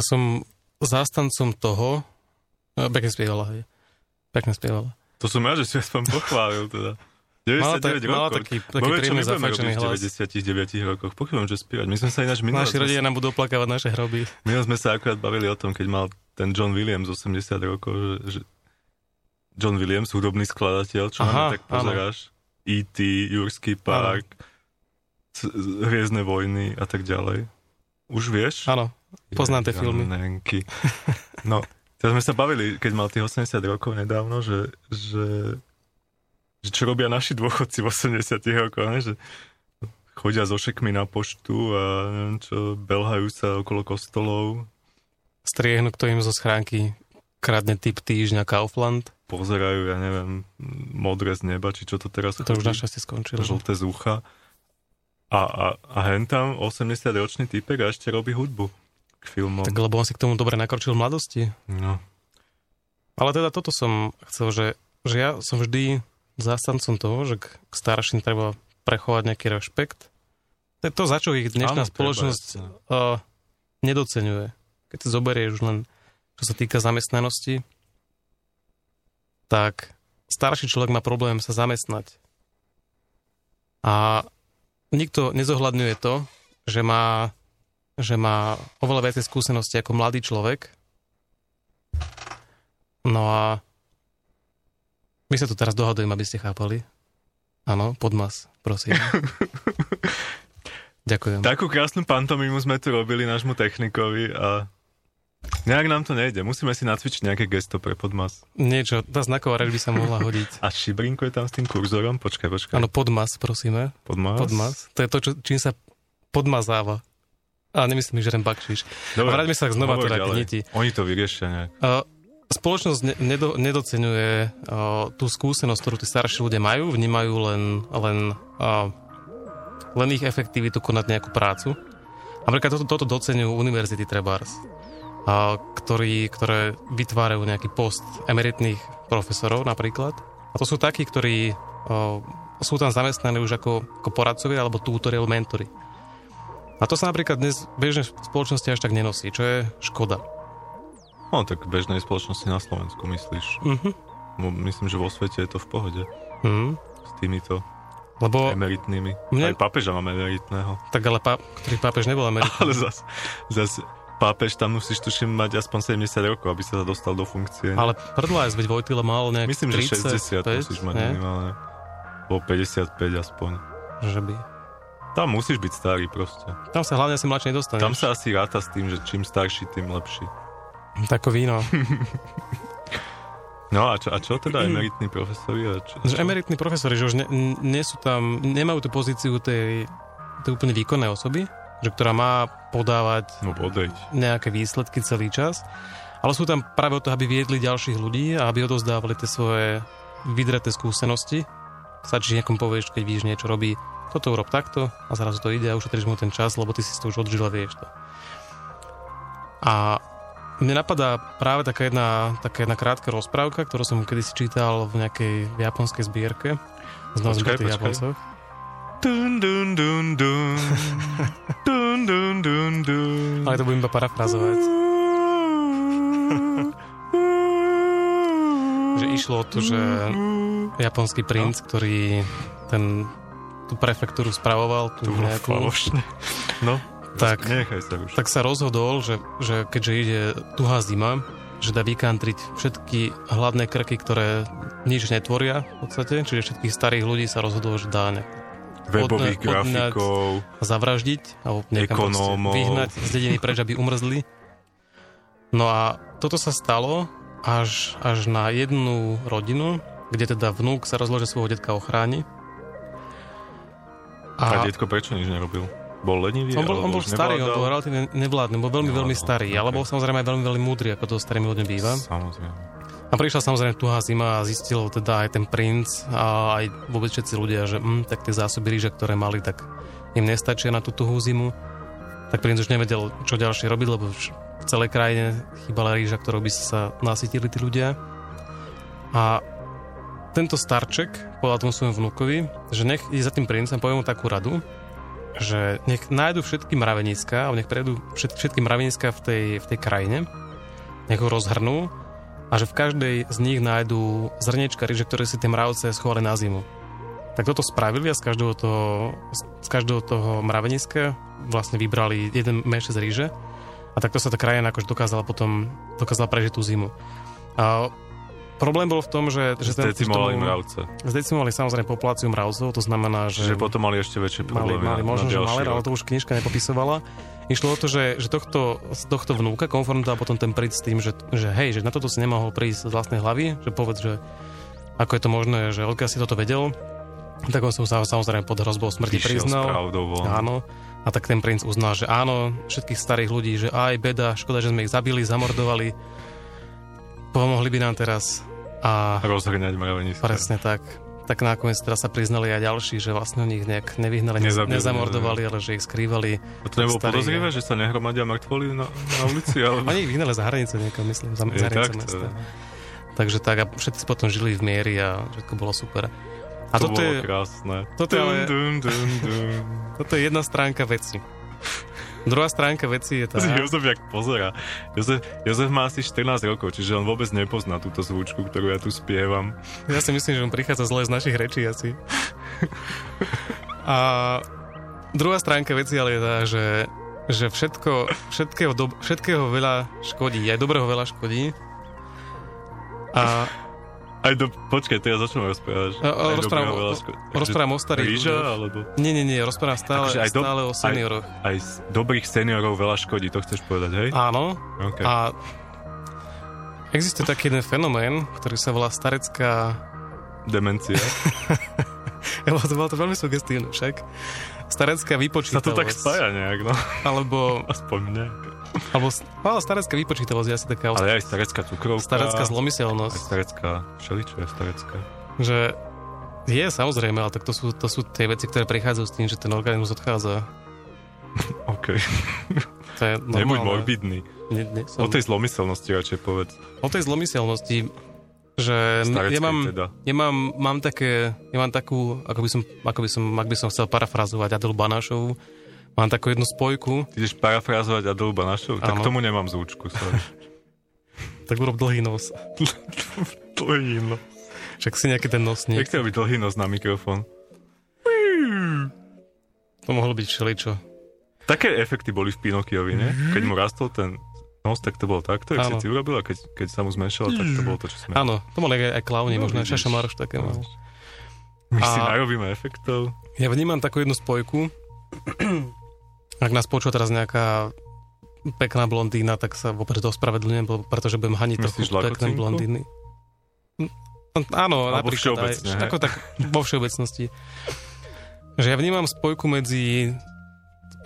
Ja som zástancom toho, no, pekne spievala, hej. Pekne spievala. To som ja, že si aspoň pochválil teda. 99 Mala rokov. taký- taký čo príjemný my zafajčený robiť v hlas. 99 rokoch. Pochybujem, že spievať. My sme sa ináč minule... Naši rodičia nám budú oplakávať naše hroby. Minule sme sa akurát bavili o tom, keď mal ten John Williams 80 rokov, že, že John Williams, hudobný skladateľ, čo Aha, tak áno. pozeráš. E.T., Jurský park, c- Hviezdne vojny a tak ďalej. Už vieš? Áno, poznám tie filmy. Janenky. No, teraz sme sa bavili, keď mal tých 80 rokov nedávno, že, že, že čo robia naši dôchodci v 80 rokoch, ne? že chodia so šekmi na poštu a neviem čo, belhajú sa okolo kostolov, Striehnú, kto im zo schránky kradne typ týždňa Kaufland. pozerajú, ja neviem, modré z neba, či čo to teraz To už chodí. našťastie skončilo. žlté z ucha. A, a, a hen tam 80-ročný typek a ešte robí hudbu k filmom. Tak lebo on si k tomu dobre nakročil v mladosti. No. Ale teda toto som chcel, že, že ja som vždy zástancom toho, že k, k starším treba prechovať nejaký rešpekt. To je to, za čo ich dnešná Áno, treba, spoločnosť jasne. uh, nedocenuje. Keď si zoberieš už len, čo sa týka zamestnanosti, tak starší človek má problém sa zamestnať. A nikto nezohľadňuje to, že má, že má oveľa viacej skúsenosti ako mladý človek. No a my sa tu teraz dohadujeme, aby ste chápali. Áno, podmas, prosím. Ďakujem. Takú krásnu pantomimu sme tu robili nášmu technikovi a nejak nám to nejde. Musíme si nacvičiť nejaké gesto pre podmas. Niečo, tá znaková reč by sa mohla hodiť. A šibrinko je tam s tým kurzorom? Počkaj, počkaj. Áno, podmas, prosíme. podmas. Podmas. To je to, čo, čím sa podmazáva. A nemyslím, že ten bakšiš. Dobre, A vráťme sa znova teda k niti. Oni to vyriešia nejak. Uh, spoločnosť ne, nedo, nedocenuje uh, tú skúsenosť, ktorú tí starší ľudia majú, vnímajú len, len, uh, len ich efektivitu konať nejakú prácu. Napríklad toto, toto docenujú univerzity Trebars, uh, ktorí, ktoré vytvárajú nejaký post emeritných profesorov napríklad. A to sú takí, ktorí uh, sú tam zamestnaní už ako, ako poradcovia alebo tútori alebo mentory. A to sa napríklad dnes v bežnej spoločnosti až tak nenosí, čo je škoda. No, tak v bežnej spoločnosti na Slovensku, myslíš? Mhm. Mo- Myslím, že vo svete je to v pohode Mhm. s týmito Lebo emeritnými. Mne- Aj pápeža máme emeritného. Tak ale pá, ktorý pápež nebol Američan. Ale zas, zas pápež tam musíš tuším mať aspoň 70 rokov, aby sa dostal do funkcie. Ale prdlajs, veď Vojtila mal nejak Myslím, že 60 35, musíš mať nie? minimálne. Bo 55 aspoň. Že by. Tam musíš byť starý proste. Tam sa hlavne asi mladšie nedostaneš. Tam sa asi ráta s tým, že čím starší, tým lepší. Tako víno. No a čo, a čo teda emeritní profesori? A čo, Že čo? emeritní profesori, že už ne, nie sú tam, nemajú tú pozíciu tej, tej úplne výkonnej osoby, že ktorá má podávať No nejaké výsledky celý čas, ale sú tam práve o to, aby viedli ďalších ľudí a aby odozdávali tie svoje vydreté skúsenosti. Stačí niekomu povieš, keď víš niečo robí, toto urob takto a zrazu to ide a ušetríš mu ten čas, lebo ty si to už odžil a vieš to. A mne napadá práve taká jedna, taká jedna krátka rozprávka, ktorú som kedysi čítal v nejakej japonskej zbierke. Znova Počkaj, počkaj. Japoncoch. Dun, dun, dun, dun. dun, dun, dun, dun. Ale to budem iba parafrazovať. Že išlo o to, že japonský princ, ktorý ten, tú prefektúru spravoval, tú To bolo nejakú, falošne. No, Tak. nechaj sa už. tak sa rozhodol, že, že keďže ide tuhá zima, že dá vykantriť všetky hladné krky, ktoré nič netvoria v podstate, čiže všetkých starých ľudí sa rozhodol, že dá nejak Webových grafikov. zavraždiť alebo Ekonómov. vyhnať z dediny preč, aby umrzli. No a toto sa stalo až, až na jednu rodinu, kde teda vnúk sa rozhodol, že svojho detka ochráni. A detko prečo nič nerobil? Bol lenivý? on bol, on bol starý, on nevládal? bol relatívne nevládny, bol veľmi, veľmi Nevládal, starý, ale ok. bol samozrejme aj veľmi, veľmi múdry, ako to s starými ľuďmi býva. Samozrejme. A prišla samozrejme tuhá zima a zistil teda aj ten princ a aj vôbec všetci ľudia, že hm, tak tie zásoby ríže, ktoré mali, tak im nestačia na tú tuhú zimu. Tak princ už nevedel, čo ďalšie robiť, lebo v celej krajine chýbala ríža, ktorou by sa nasytili tí ľudia. A tento starček povedal tomu svojmu vnúkovi, že nech ide za tým princom, povie mu takú radu, že nech nájdu všetky mraveniska, alebo nech prejdú všet, všetky mraveniska v tej, v tej krajine, nech ho rozhrnú a že v každej z nich nájdú zrniečka ryže, ktoré si tie mravce schovali na zimu. Tak toto spravili a z každého toho, z každého toho mraveniska vlastne vybrali jeden mešec ríže a takto sa tá krajina akože dokázala potom dokázala prežiť tú zimu. A problém bol v tom, že, že Zdecimovali mravce. Zdecimovali samozrejme populáciu mravcov, to znamená, že... Že potom mali ešte väčšie Mali, problémy. mali na- možno, že mali, ale to už knižka nepopisovala. Išlo o to, že, že tohto, tohto vnúka konfrontoval potom ten princ s tým, že, že hej, že na toto si nemohol prísť z vlastnej hlavy, že povedz, že ako je to možné, že odkiaľ si toto vedel, tak on som sa samozrejme pod hrozbou smrti Išiel s priznal. Áno. A tak ten princ uznal, že áno, všetkých starých ľudí, že aj beda, škoda, že sme ich zabili, zamordovali, pomohli by nám teraz. A Rozhrňať mravenisko. presne tak. Tak nakoniec teraz sa priznali aj ďalší, že vlastne oni ich nejak nevyhnali, Nezabili, nezamordovali, ale že ich skrývali. A to nebolo Starí, podozrivé, že sa nehromadia mŕtvoli na, na ulici? Ale... Oni ich vyhnali za hranice niekam, myslím, za, Je za hranice tak, mesta. Takže tak a všetci potom žili v miery a všetko bolo super. A to toto bolo je, krásne. toto je Dum, dum, dum, toto je jedna stránka veci. Druhá stránka veci je tá... Jozef jak pozera. Jozef, Jozef má asi 14 rokov, čiže on vôbec nepozná túto zvučku, ktorú ja tu spievam. Ja si myslím, že on prichádza zle z našich rečí asi. A druhá stránka veci ale je tá, že, že všetko, všetkého, do, všetkého veľa škodí, aj dobrého veľa škodí. A Aj do... Počkaj, teraz začneme rozprávať. A- a Aj rozprávam rozprávam o starých Ríža, alebo... nie, nie, nie, rozprávam stále, Akože aj do- stále o aj- senioroch. Aj z dobrých seniorov veľa škodí, to chceš povedať, hej? Áno, Okay. a existuje taký jeden fenomén, ktorý sa volá starecká... Demencia. Lebo to bolo to veľmi sugestívne však. Starecká Sa vypočítavosť. to tak spája nejak, no. Alebo, Aspoň nejak. Alebo ale starecká vypočítavosť je asi taká Ale aj starecká cukrovka. starecká Aj zlomyselnosť. starecká, všeličo je starecká. Že je samozrejme, ale tak to sú, to sú tie veci, ktoré prichádzajú s tým, že ten organizmus odchádza. OK. To je Nebuď morbidný. Nie, nie, som, O tej zlomyselnosti radšej povedz. o tej zlomyselnosti, že Stareckej ja mám, teda. ja mám, mám také, ja mám takú, ako by som, ako by som, ak by som chcel parafrazovať Adelu Banášovu, mám takú jednu spojku, Ty ideš parafrázovať Adolu Banašov? Tak Áno. k tomu nemám zvučku, tak urob dlhý nos. Dlhý nos. Však si nejaký ten nosník. Jak byť dlhý nos na mikrofón? To mohlo byť všeličo. Také efekty boli v Pinokiovi, nie? Keď mu rastol ten nos, tak to bolo takto, jak si ty urobila, keď, keď sa mu zmenšala, tak to bolo to, čo sme... Áno, to boli aj, aj klauni, No, možno aj vidíš. Šaša Maroš také mal. My si A- narobíme efektov. Ja vnímam takú jednu spojku. Ak nás počúva teraz nejaká pekná blondína, tak sa vopred ospravedlňujem, pretože budem haniť Myslíš trochu pekné blondíny. No, Áno, Alebo napríklad aj, všeobecne, hej? ako tak vo všeobecnosti. Že ja vnímam spojku medzi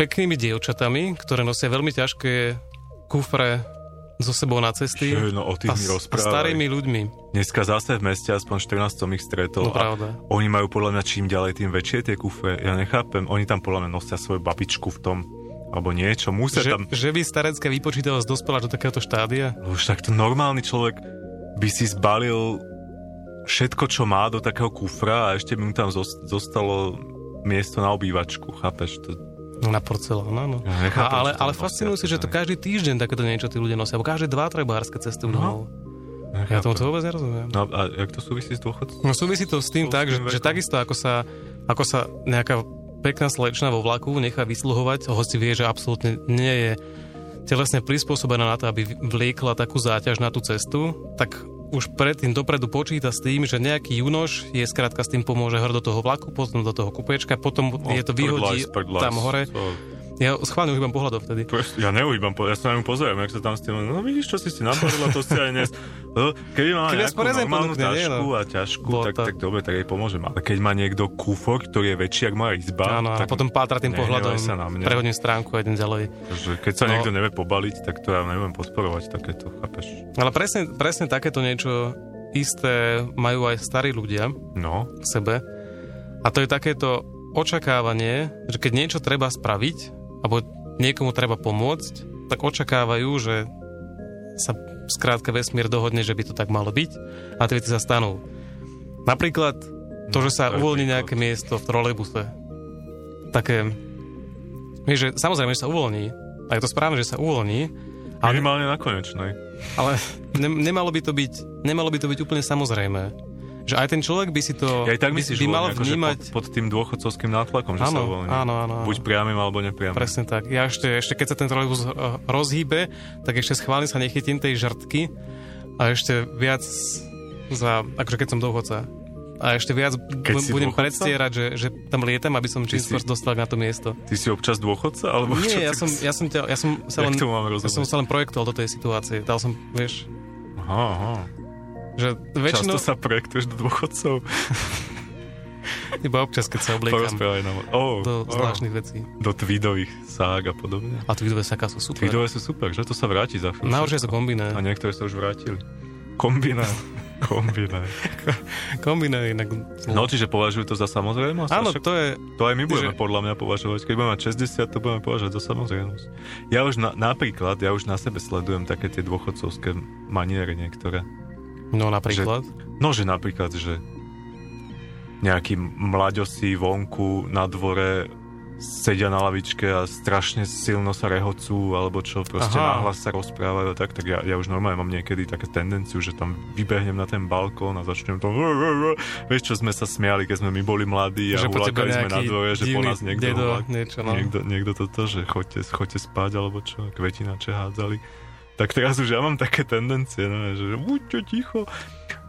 peknými dievčatami, ktoré nosia veľmi ťažké kufre so sebou na cesty Že, no o tých a, mi a starými ľuďmi. Dneska zase v meste, aspoň 14 som ich stretol. No pravda. oni majú podľa mňa čím ďalej, tým väčšie tie kufre. Ja nechápem, oni tam podľa mňa nosia svoju babičku v tom, alebo niečo, musia Že, tam... že by starecká vypočítavosť dospela do takéhoto štádia? Už takto normálny človek by si zbalil všetko, čo má do takého kufra a ešte by mu tam zos- zostalo miesto na obývačku, chápeš? To, No na porcelán, áno. Ja A, ale, ale fascinuje si, že to každý týždeň takéto niečo tí ľudia nosia, alebo každé dva trebárske cestujú No, domov. Ja tomu to vôbec nerozumiem. No a jak to súvisí s dôchodcom? No súvisí to s tým tak, že, že takisto ako sa, ako sa nejaká pekná slečna vo vlaku nechá vysluhovať, hoci vie, že absolútne nie je telesne prispôsobená na to, aby vliekla takú záťaž na tú cestu, tak už predtým dopredu počíta s tým, že nejaký junoš je skrátka s tým pomôže hore do toho vlaku, potom do toho kupečka, potom je to vyhodí tam hore. To, Ja schválne uhýbam pohľadom vtedy. Ja neuhýbam, ja sa na ňu pozerám, jak sa tam s tým... No vidíš, čo si si napadla, to si aj nes... No, Keby má Keby nejakú normálnu ponúkne, nie, no. a ťažkú, Bota. tak, tak dobre, tak jej pomôžem. Ale keď má niekto kufor, ktorý je väčší, ako moja izba, Áno, a tak potom pátra tým pohľadom, sa na mňa. prehodím stránku a idem ďalej. že keď sa No. niekto nevie pobaliť, tak to ja neviem podporovať takéto, chápeš? Ale presne, presne takéto niečo isté majú aj starí ľudia No, v sebe. A to je takéto očakávanie, že keď niečo treba spraviť, alebo niekomu treba pomôcť, tak očakávajú, že sa skrátka vesmír dohodne, že by to tak malo byť a tie veci sa stanú. Napríklad to, že sa uvoľní nejaké miesto v trolejbuse. Také... Vieš, že samozrejme, že sa uvoľní. A je to správne, že sa uvoľní, ale minimálne na konečnej. ale ne, nemalo, by to byť, nemalo by to byť úplne samozrejme. Že aj ten človek by si to Ja aj tak by, myslíš, by mal uvoľní, akože vnímať... pod, pod tým dôchodcovským nátlakom, že sa Áno, uvoľní. áno, áno, áno. Buď priamým, alebo nepriamým. Presne tak. Ja ešte, ešte keď sa ten trolejbus eh, rozhýbe, tak ešte schválne sa nechytím tej žrtky a ešte viac za, akože keď som dôchodca. A ešte viac Keď budem dôchodca? predstierať, že, že tam lietam, aby som čím skôr dostal na to miesto. Ty si občas dôchodca? Alebo čo Nie, ja ty- som, ja som, ťa, ja som sa len, ja som sa len projektoval do tej situácie. Dal som, vieš, Aha, aha. Že väčšinou, Často sa projektuješ do dôchodcov. iba občas, keď sa obliekam nám. Oh, do oh. zvláštnych vecí. Do tweedových ság a podobne. A tweedové saká sú super. Tweedové sú super, že to sa vráti za chvíľu. Najhoršie sú kombiné. A niektoré sa už vrátili. Kombiné. Kombiné. Kombiné inak... No, čiže považujú to za samozrejmosť? Áno, však to je... to aj my budeme že- podľa mňa považovať. Keď budeme mať 60, to budeme považovať za samozrejmosť. Ja už na, napríklad, ja už na sebe sledujem také tie dôchodcovské maniere niektoré. No napríklad. No, že napríklad, že nejakí mlaďosi vonku na dvore sedia na lavičke a strašne silno sa rehocú, alebo čo, proste Aha. náhlas sa rozprávajú, tak, tak ja, ja už normálne mám niekedy také tendenciu, že tam vybehnem na ten balkón a začnem to vieš, čo sme sa smiali, keď sme my boli mladí a Že po tebe ulákali sme na dvore, že po nás niekto, dedo, hulá- niečo, no. niekto, niekto toto, že choďte, choďte spať, alebo čo, kvetinače hádzali. Tak teraz už ja mám také tendencie, no, že buďte ticho.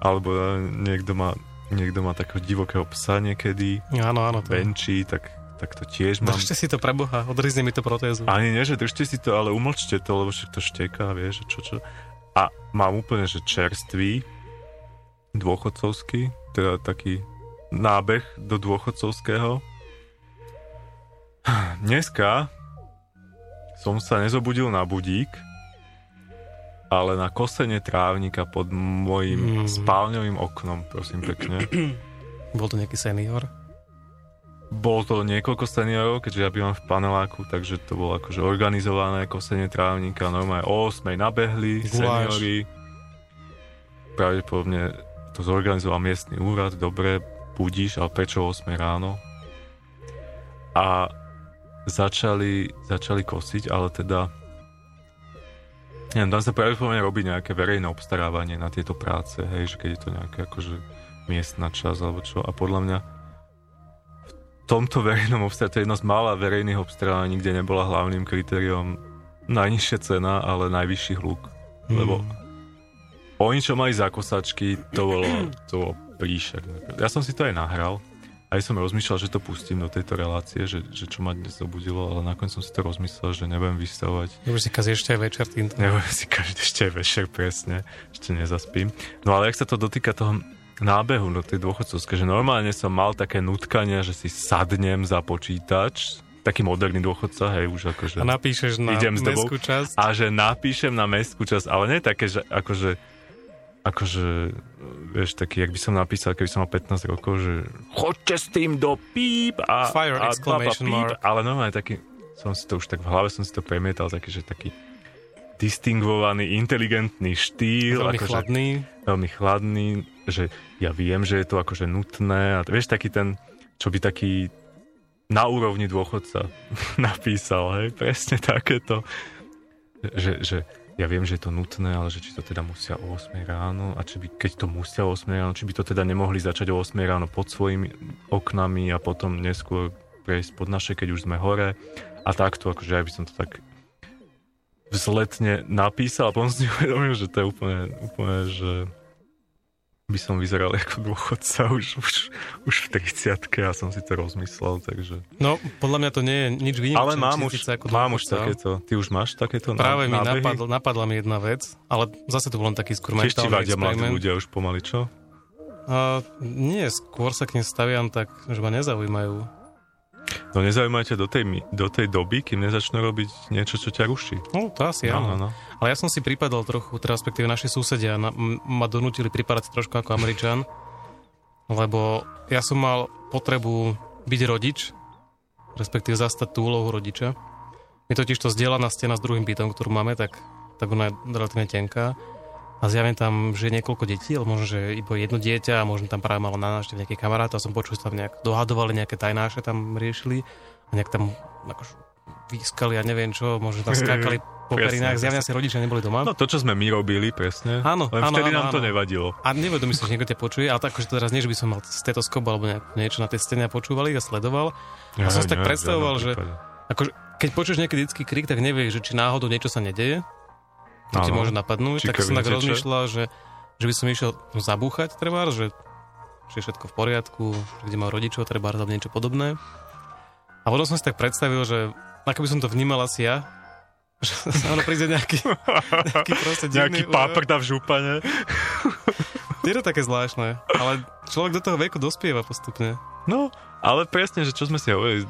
Alebo niekto má, niekto má takého divokého psa niekedy, Áno, áno. To venčí, tak, tak to tiež mám. Držte si to pre Boha, odrizne mi to protézu. Ani nie, že držte si to, ale umlčte to, lebo však to šteká, vieš, čo čo. A mám úplne, že čerstvý, dôchodcovský, teda taký nábeh do dôchodcovského. Dneska som sa nezobudil na budík, ale na kosenie trávnika pod mojim Mhm. spálňovým oknom, prosím pekne. Bol to nejaký senior? Bolo to niekoľko seniorov, keďže ja bývam v paneláku, takže to bolo akože organizované kosenie trávnika. Normálne o 8 nabehli Guláš. seniori. Pravdepodobne to zorganizoval miestny úrad, dobre, budíš, ale prečo o 8 ráno? A začali, začali kosiť, ale teda neviem, tam sa pravdepodobne robí nejaké verejné obstarávanie na tieto práce, hej, že keď je to nejaká akože miestna časť alebo čo. A podľa mňa tomto verejnom obstarávaní, to je jedno z mála verejných obstarávaní, kde nebola hlavným kritériom najnižšia cena, ale najvyšší hluk. Lebo oni, čo mali za kosačky, to bolo, to bolo príšerné. Ja som si to aj nahral, aj som rozmýšľal, že to pustím do tejto relácie, že, že čo ma dnes zobudilo, ale nakoniec som si to rozmyslel, že nebudem vystavovať Už si kazí ešte aj večer týmto. Nebudem si každý ešte večer presne, ešte nezaspím. No ale ak sa to dotýka toho nábehu do tej dôchodcovskej, že normálne som mal také nutkania, že si sadnem za počítač, taký moderný dôchodca, hej, už akože... A napíšeš na Idem mestskú časť. A že napíšem na mestskú časť, ale nie také, že akože akože, vieš, taký, jak by som napísal, keby som mal 15 rokov, že choďte s tým do píp a, Fire a exclamation píp, mark. ale normálne taký, som si to už tak v hlave som si to premietal, taký, že taký distingovaný, inteligentný štýl, Veľmi akože, chladný. veľmi chladný, že ja viem, že je to akože nutné a vieš, taký ten, čo by taký na úrovni dôchodca napísal, hej, presne takéto, že, že ja viem, že je to nutné, ale že či to teda musia o 8 ráno a či by, keď to musia o 8 ráno, či by to teda nemohli začať o 8 ráno pod svojimi oknami a potom neskôr prejsť pod naše, keď už sme hore. A takto, akože ja by som to tak vzletne napísal a potom si uvedomil, že to je úplne, úplne, že by som vyzeral ako dôchodca už, už, už v 30 a som si to rozmyslel, takže... No, podľa mňa to nie je nič výnimočné. Ale mám už, ako mám už takéto, ty už máš takéto Práve mi nábehy? napadl, napadla mi jedna vec, ale zase to bol len taký skôr Tiež ti vadia mladí ľudia už pomaly, čo? A, nie, skôr sa k nim staviam tak, že ma nezaujímajú. No nezaujímajte do tej, do tej doby, kým nezačnú robiť niečo, čo ťa ruší. No, to asi No, áno. no, no. Ale ja som si pripadal trochu, teda respektíve naši susedia na, ma donútili pripadať trošku ako Američan, lebo ja som mal potrebu byť rodič, respektíve zastať tú úlohu rodiča. My totiž to zdieľaná stena s druhým bytom, ktorú máme, tak, tak ona je relatívne tenká. A zjavne tam, že niekoľko detí, ale možno, že iba jedno dieťa a možno tam práve malo na návštev nejaký kamarát a som počul, že tam nejak dohadovali, nejaké tajnáše tam riešili a nejak tam akože výskali a neviem čo, možno tam skákali po perinách, zjavne asi rodičia neboli doma. No to, čo sme my robili, presne. Áno, Len áno, vtedy áno, nám to áno. nevadilo. A nevedomí si, že niekto ťa počuje, ale tak akože teraz nie, že by som mal stetoskop alebo nejak, niečo na tej stene a počúvali a sledoval. A som si tak predstavoval, že akože, keď počuješ nejaký detský krik, tak nevieš, že či náhodou niečo sa nedeje. To ti môže napadnúť. Tak som tak rozmýšľal, že že by som išiel zabúchať, treba, že, že je všetko v poriadku, že kde mám rodičov, treba alebo niečo podobné. A potom som si tak predstavil, že ako by som to vnímal asi ja, že sa ono príde nejaký, nejaký proste divný... Nejaký páprda v župane. Je to také zvláštne, ale človek do toho veku dospieva postupne. No, ale presne, že čo sme si hovorili,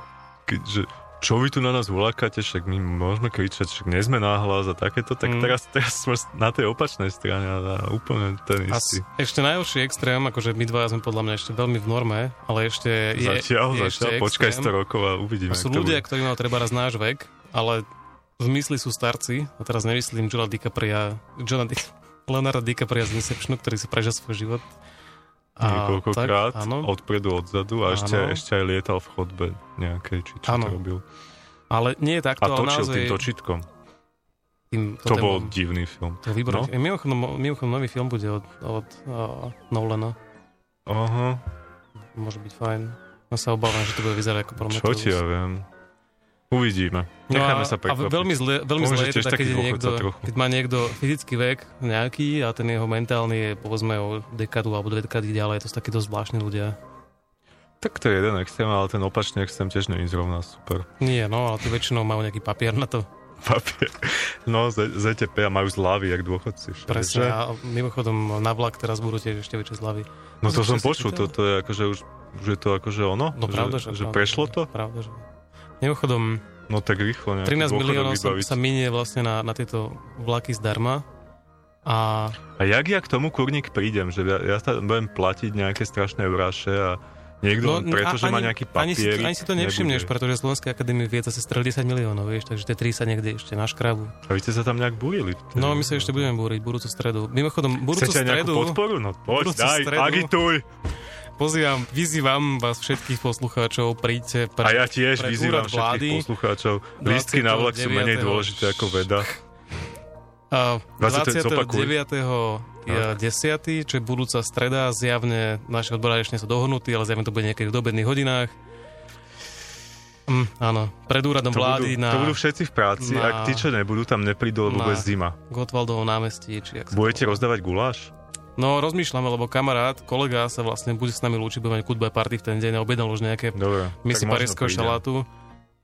že čo vy tu na nás volákate, však my môžeme kričať, však nie sme náhlas a takéto, tak Mm. teraz, teraz sme na tej opačnej strane a úplne ten A istý. s- ešte najhorší extrém, akože my dvaja sme podľa mňa ešte veľmi v norme, ale ešte je, Zatiaľ, je zatiaľ, ešte počkaj extrém. 100 rokov a uvidíme. A sú ľudia, ktorí majú treba raz náš vek, ale v mysli sú starci, a teraz nemyslím Johna DiCapria, Johna Di, Leonardo DiCapria z Inceptionu, ktorý si prežil svoj život. Niekoľkokrát, odpredu, odzadu a ešte, Áno. ešte aj lietal v chodbe nejakej, či čo Áno. to robil. ale nie je takto, A točil naozaj... tým točitkom. tým To témom. bol divný film. To je výborné. No? Mimochodom, mimochodom, nový film bude od, od uh, Nolana. Aha, Môže byť fajn. Ja sa obávam, že to bude vyzerať ako Prometheus. čo ti ja viem. Uvidíme. Necháme no a, sa a prekvapiť. veľmi zle, veľmi zle je teda, keď, je niekto, keď má niekto fyzický vek nejaký a ten jeho mentálny je povedzme o dekadu alebo dve dekady ďalej, to sú takí dosť zvláštni ľudia. Tak to je jeden extrém, ale ten opačný extrém tiež je zrovna super. Nie, no, ale tí väčšinou majú nejaký papier na to. Papier. No, Z- ZTP a majú zľavy, jak dôchodci. však, Presne. že? A mimochodom na vlak teraz budú tiež ešte väčšie zľavy. No to som Že si počul, to, to je akože už, už je to akože ono? No pravda, že, že pravda, prešlo že- to? Pravda, že. Mimochodom, No tak rýchlo nejaký 13 dôchodok miliónov sa, sa minie vlastne na, na tieto vlaky zdarma. A A jak ja k tomu kurník prídem, že ja, ja budem platiť nejaké strašné uráše a niekto no, preto, že má nejaký ani, si, papier. ani si to nevšimneš, pretože Slovenskej akadémie vied zase strel 10 miliónov, vieš, takže tie tri sa niekde ešte na škrabu. A vy ste sa tam nejak búrili. No, my sa ešte budeme búriť budúcu stredu. Mimochodom, budúcu Chcete stredu podporu? No poď, daj, stredu- agituj. Pozývam, vyzývam vás všetkých poslucháčov, príďte pre, A ja tiež pred vyzývam úrad vlády. všetkých poslucháčov. Lístky na vlak sú menej 29. dôležité ako veda. A 20. zopakuj. 29. je 10. čo je budúca streda, zjavne naši odborári ešte sú dohodnutí, ale zjavne to bude niekedy v dobedných hodinách. Mm, áno, pred úradom To vlády budú, na to budú všetci v práci, na- ak tí, čo nebudú, tam neprídu, lebo bude zima. Gotwaldovom námestí. Či sa Budete to... rozdávať guláš? No, rozmýšľame, lebo kamarát, kolega sa vlastne bude s nami lúčiť, bude mať goodbye party v ten deň a objednal už nejaké Dobre. parížského prídem. šalátu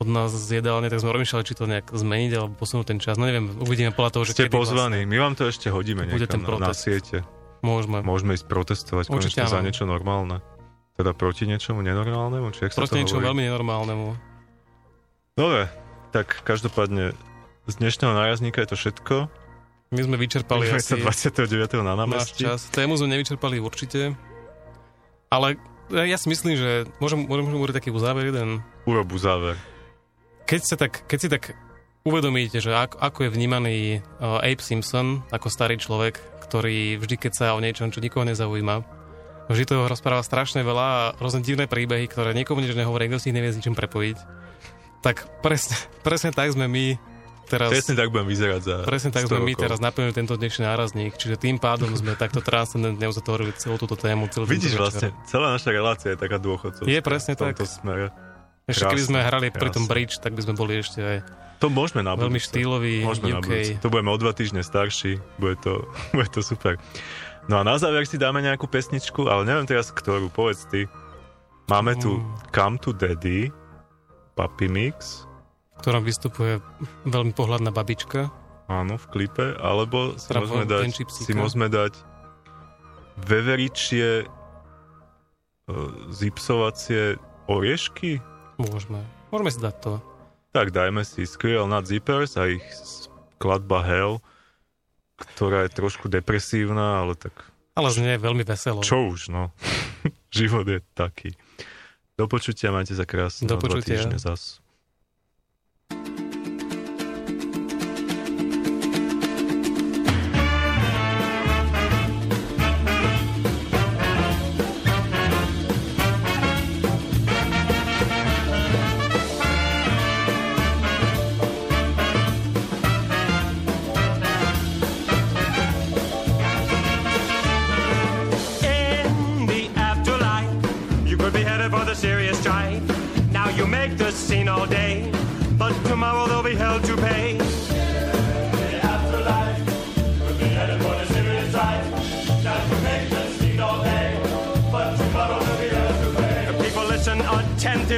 od nás z jedálne, tak sme rozmýšľali, či to nejak zmeniť alebo posunúť ten čas. No neviem, uvidíme podľa toho, že Ste pozvaní, my vám to ešte hodíme Bude ten niekam na, protest. siete. Vlastne. Môžeme. Môžeme ísť protestovať Určite konečne za áno. niečo normálne. Teda proti niečomu nenormálnemu? Či jak Proti niečomu veľmi nenormálnemu. Dobre, tak každopádne z dnešného nájazdníka je to všetko. My sme vyčerpali sa asi 29. na námestí. čas. Tému sme nevyčerpali určite. Ale ja si myslím, že môžem, môžem hovoriť taký uzáver jeden. Urob záver. Keď, sa tak, keď si tak uvedomíte, že ako, ako je vnímaný uh, Abe Simpson ako starý človek, ktorý vždy, keď sa o niečom, čo nikoho nezaujíma, vždy toho rozpráva strašne veľa a rôzne divné príbehy, ktoré nikomu nič nehovorí, kto si ich nevie s ničím prepojiť. Tak presne, presne tak sme my teraz... Presne tak budem vyzerať za Presne tak 100 sme my teraz naplnili tento dnešný nárazník, čiže tým pádom sme takto transcendentne uzatvorili celú túto tému. Celú Vidíš vlastne, celá naša relácia je taká dôchodcovská. Je presne tak. smere. Ešte keby krásne, sme hrali pri tom krásne. bridge, tak by sme boli ešte aj To môžeme na veľmi budúce. štýlový Môžeme UK. To budeme o dva týždne starší, bude to, bude to super. No a na záver si dáme nejakú pesničku, ale neviem teraz ktorú, povedz ty. Máme tu Mm. Come to Daddy, Papi Mix, ktorom vystupuje veľmi pohľadná babička. áno, v klipe, alebo si Ktorá môžeme, dať, si môžeme dať veveričie e, zipsovacie oriešky. Môžeme. Môžeme si dať to. Tak dajme si Squirrel Nut Zippers a ich skladba Hell, ktorá je trošku depresívna, ale tak Ale znie veľmi veselo. čo už, no. Život je taký. Do počutia, majte sa krásne. Do na dva počutia. týždne zas.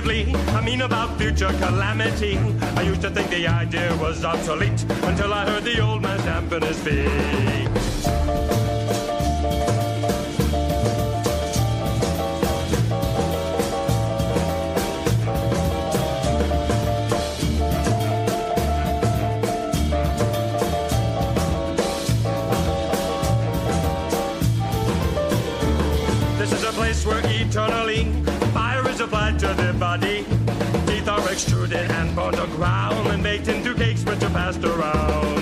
negatively. I mean about future calamity. I used to think the idea was obsolete until I heard the old man dampen his feet. This is a place where eternally fire is applied to the body extruded and on the ground and baked into cakes which are passed around.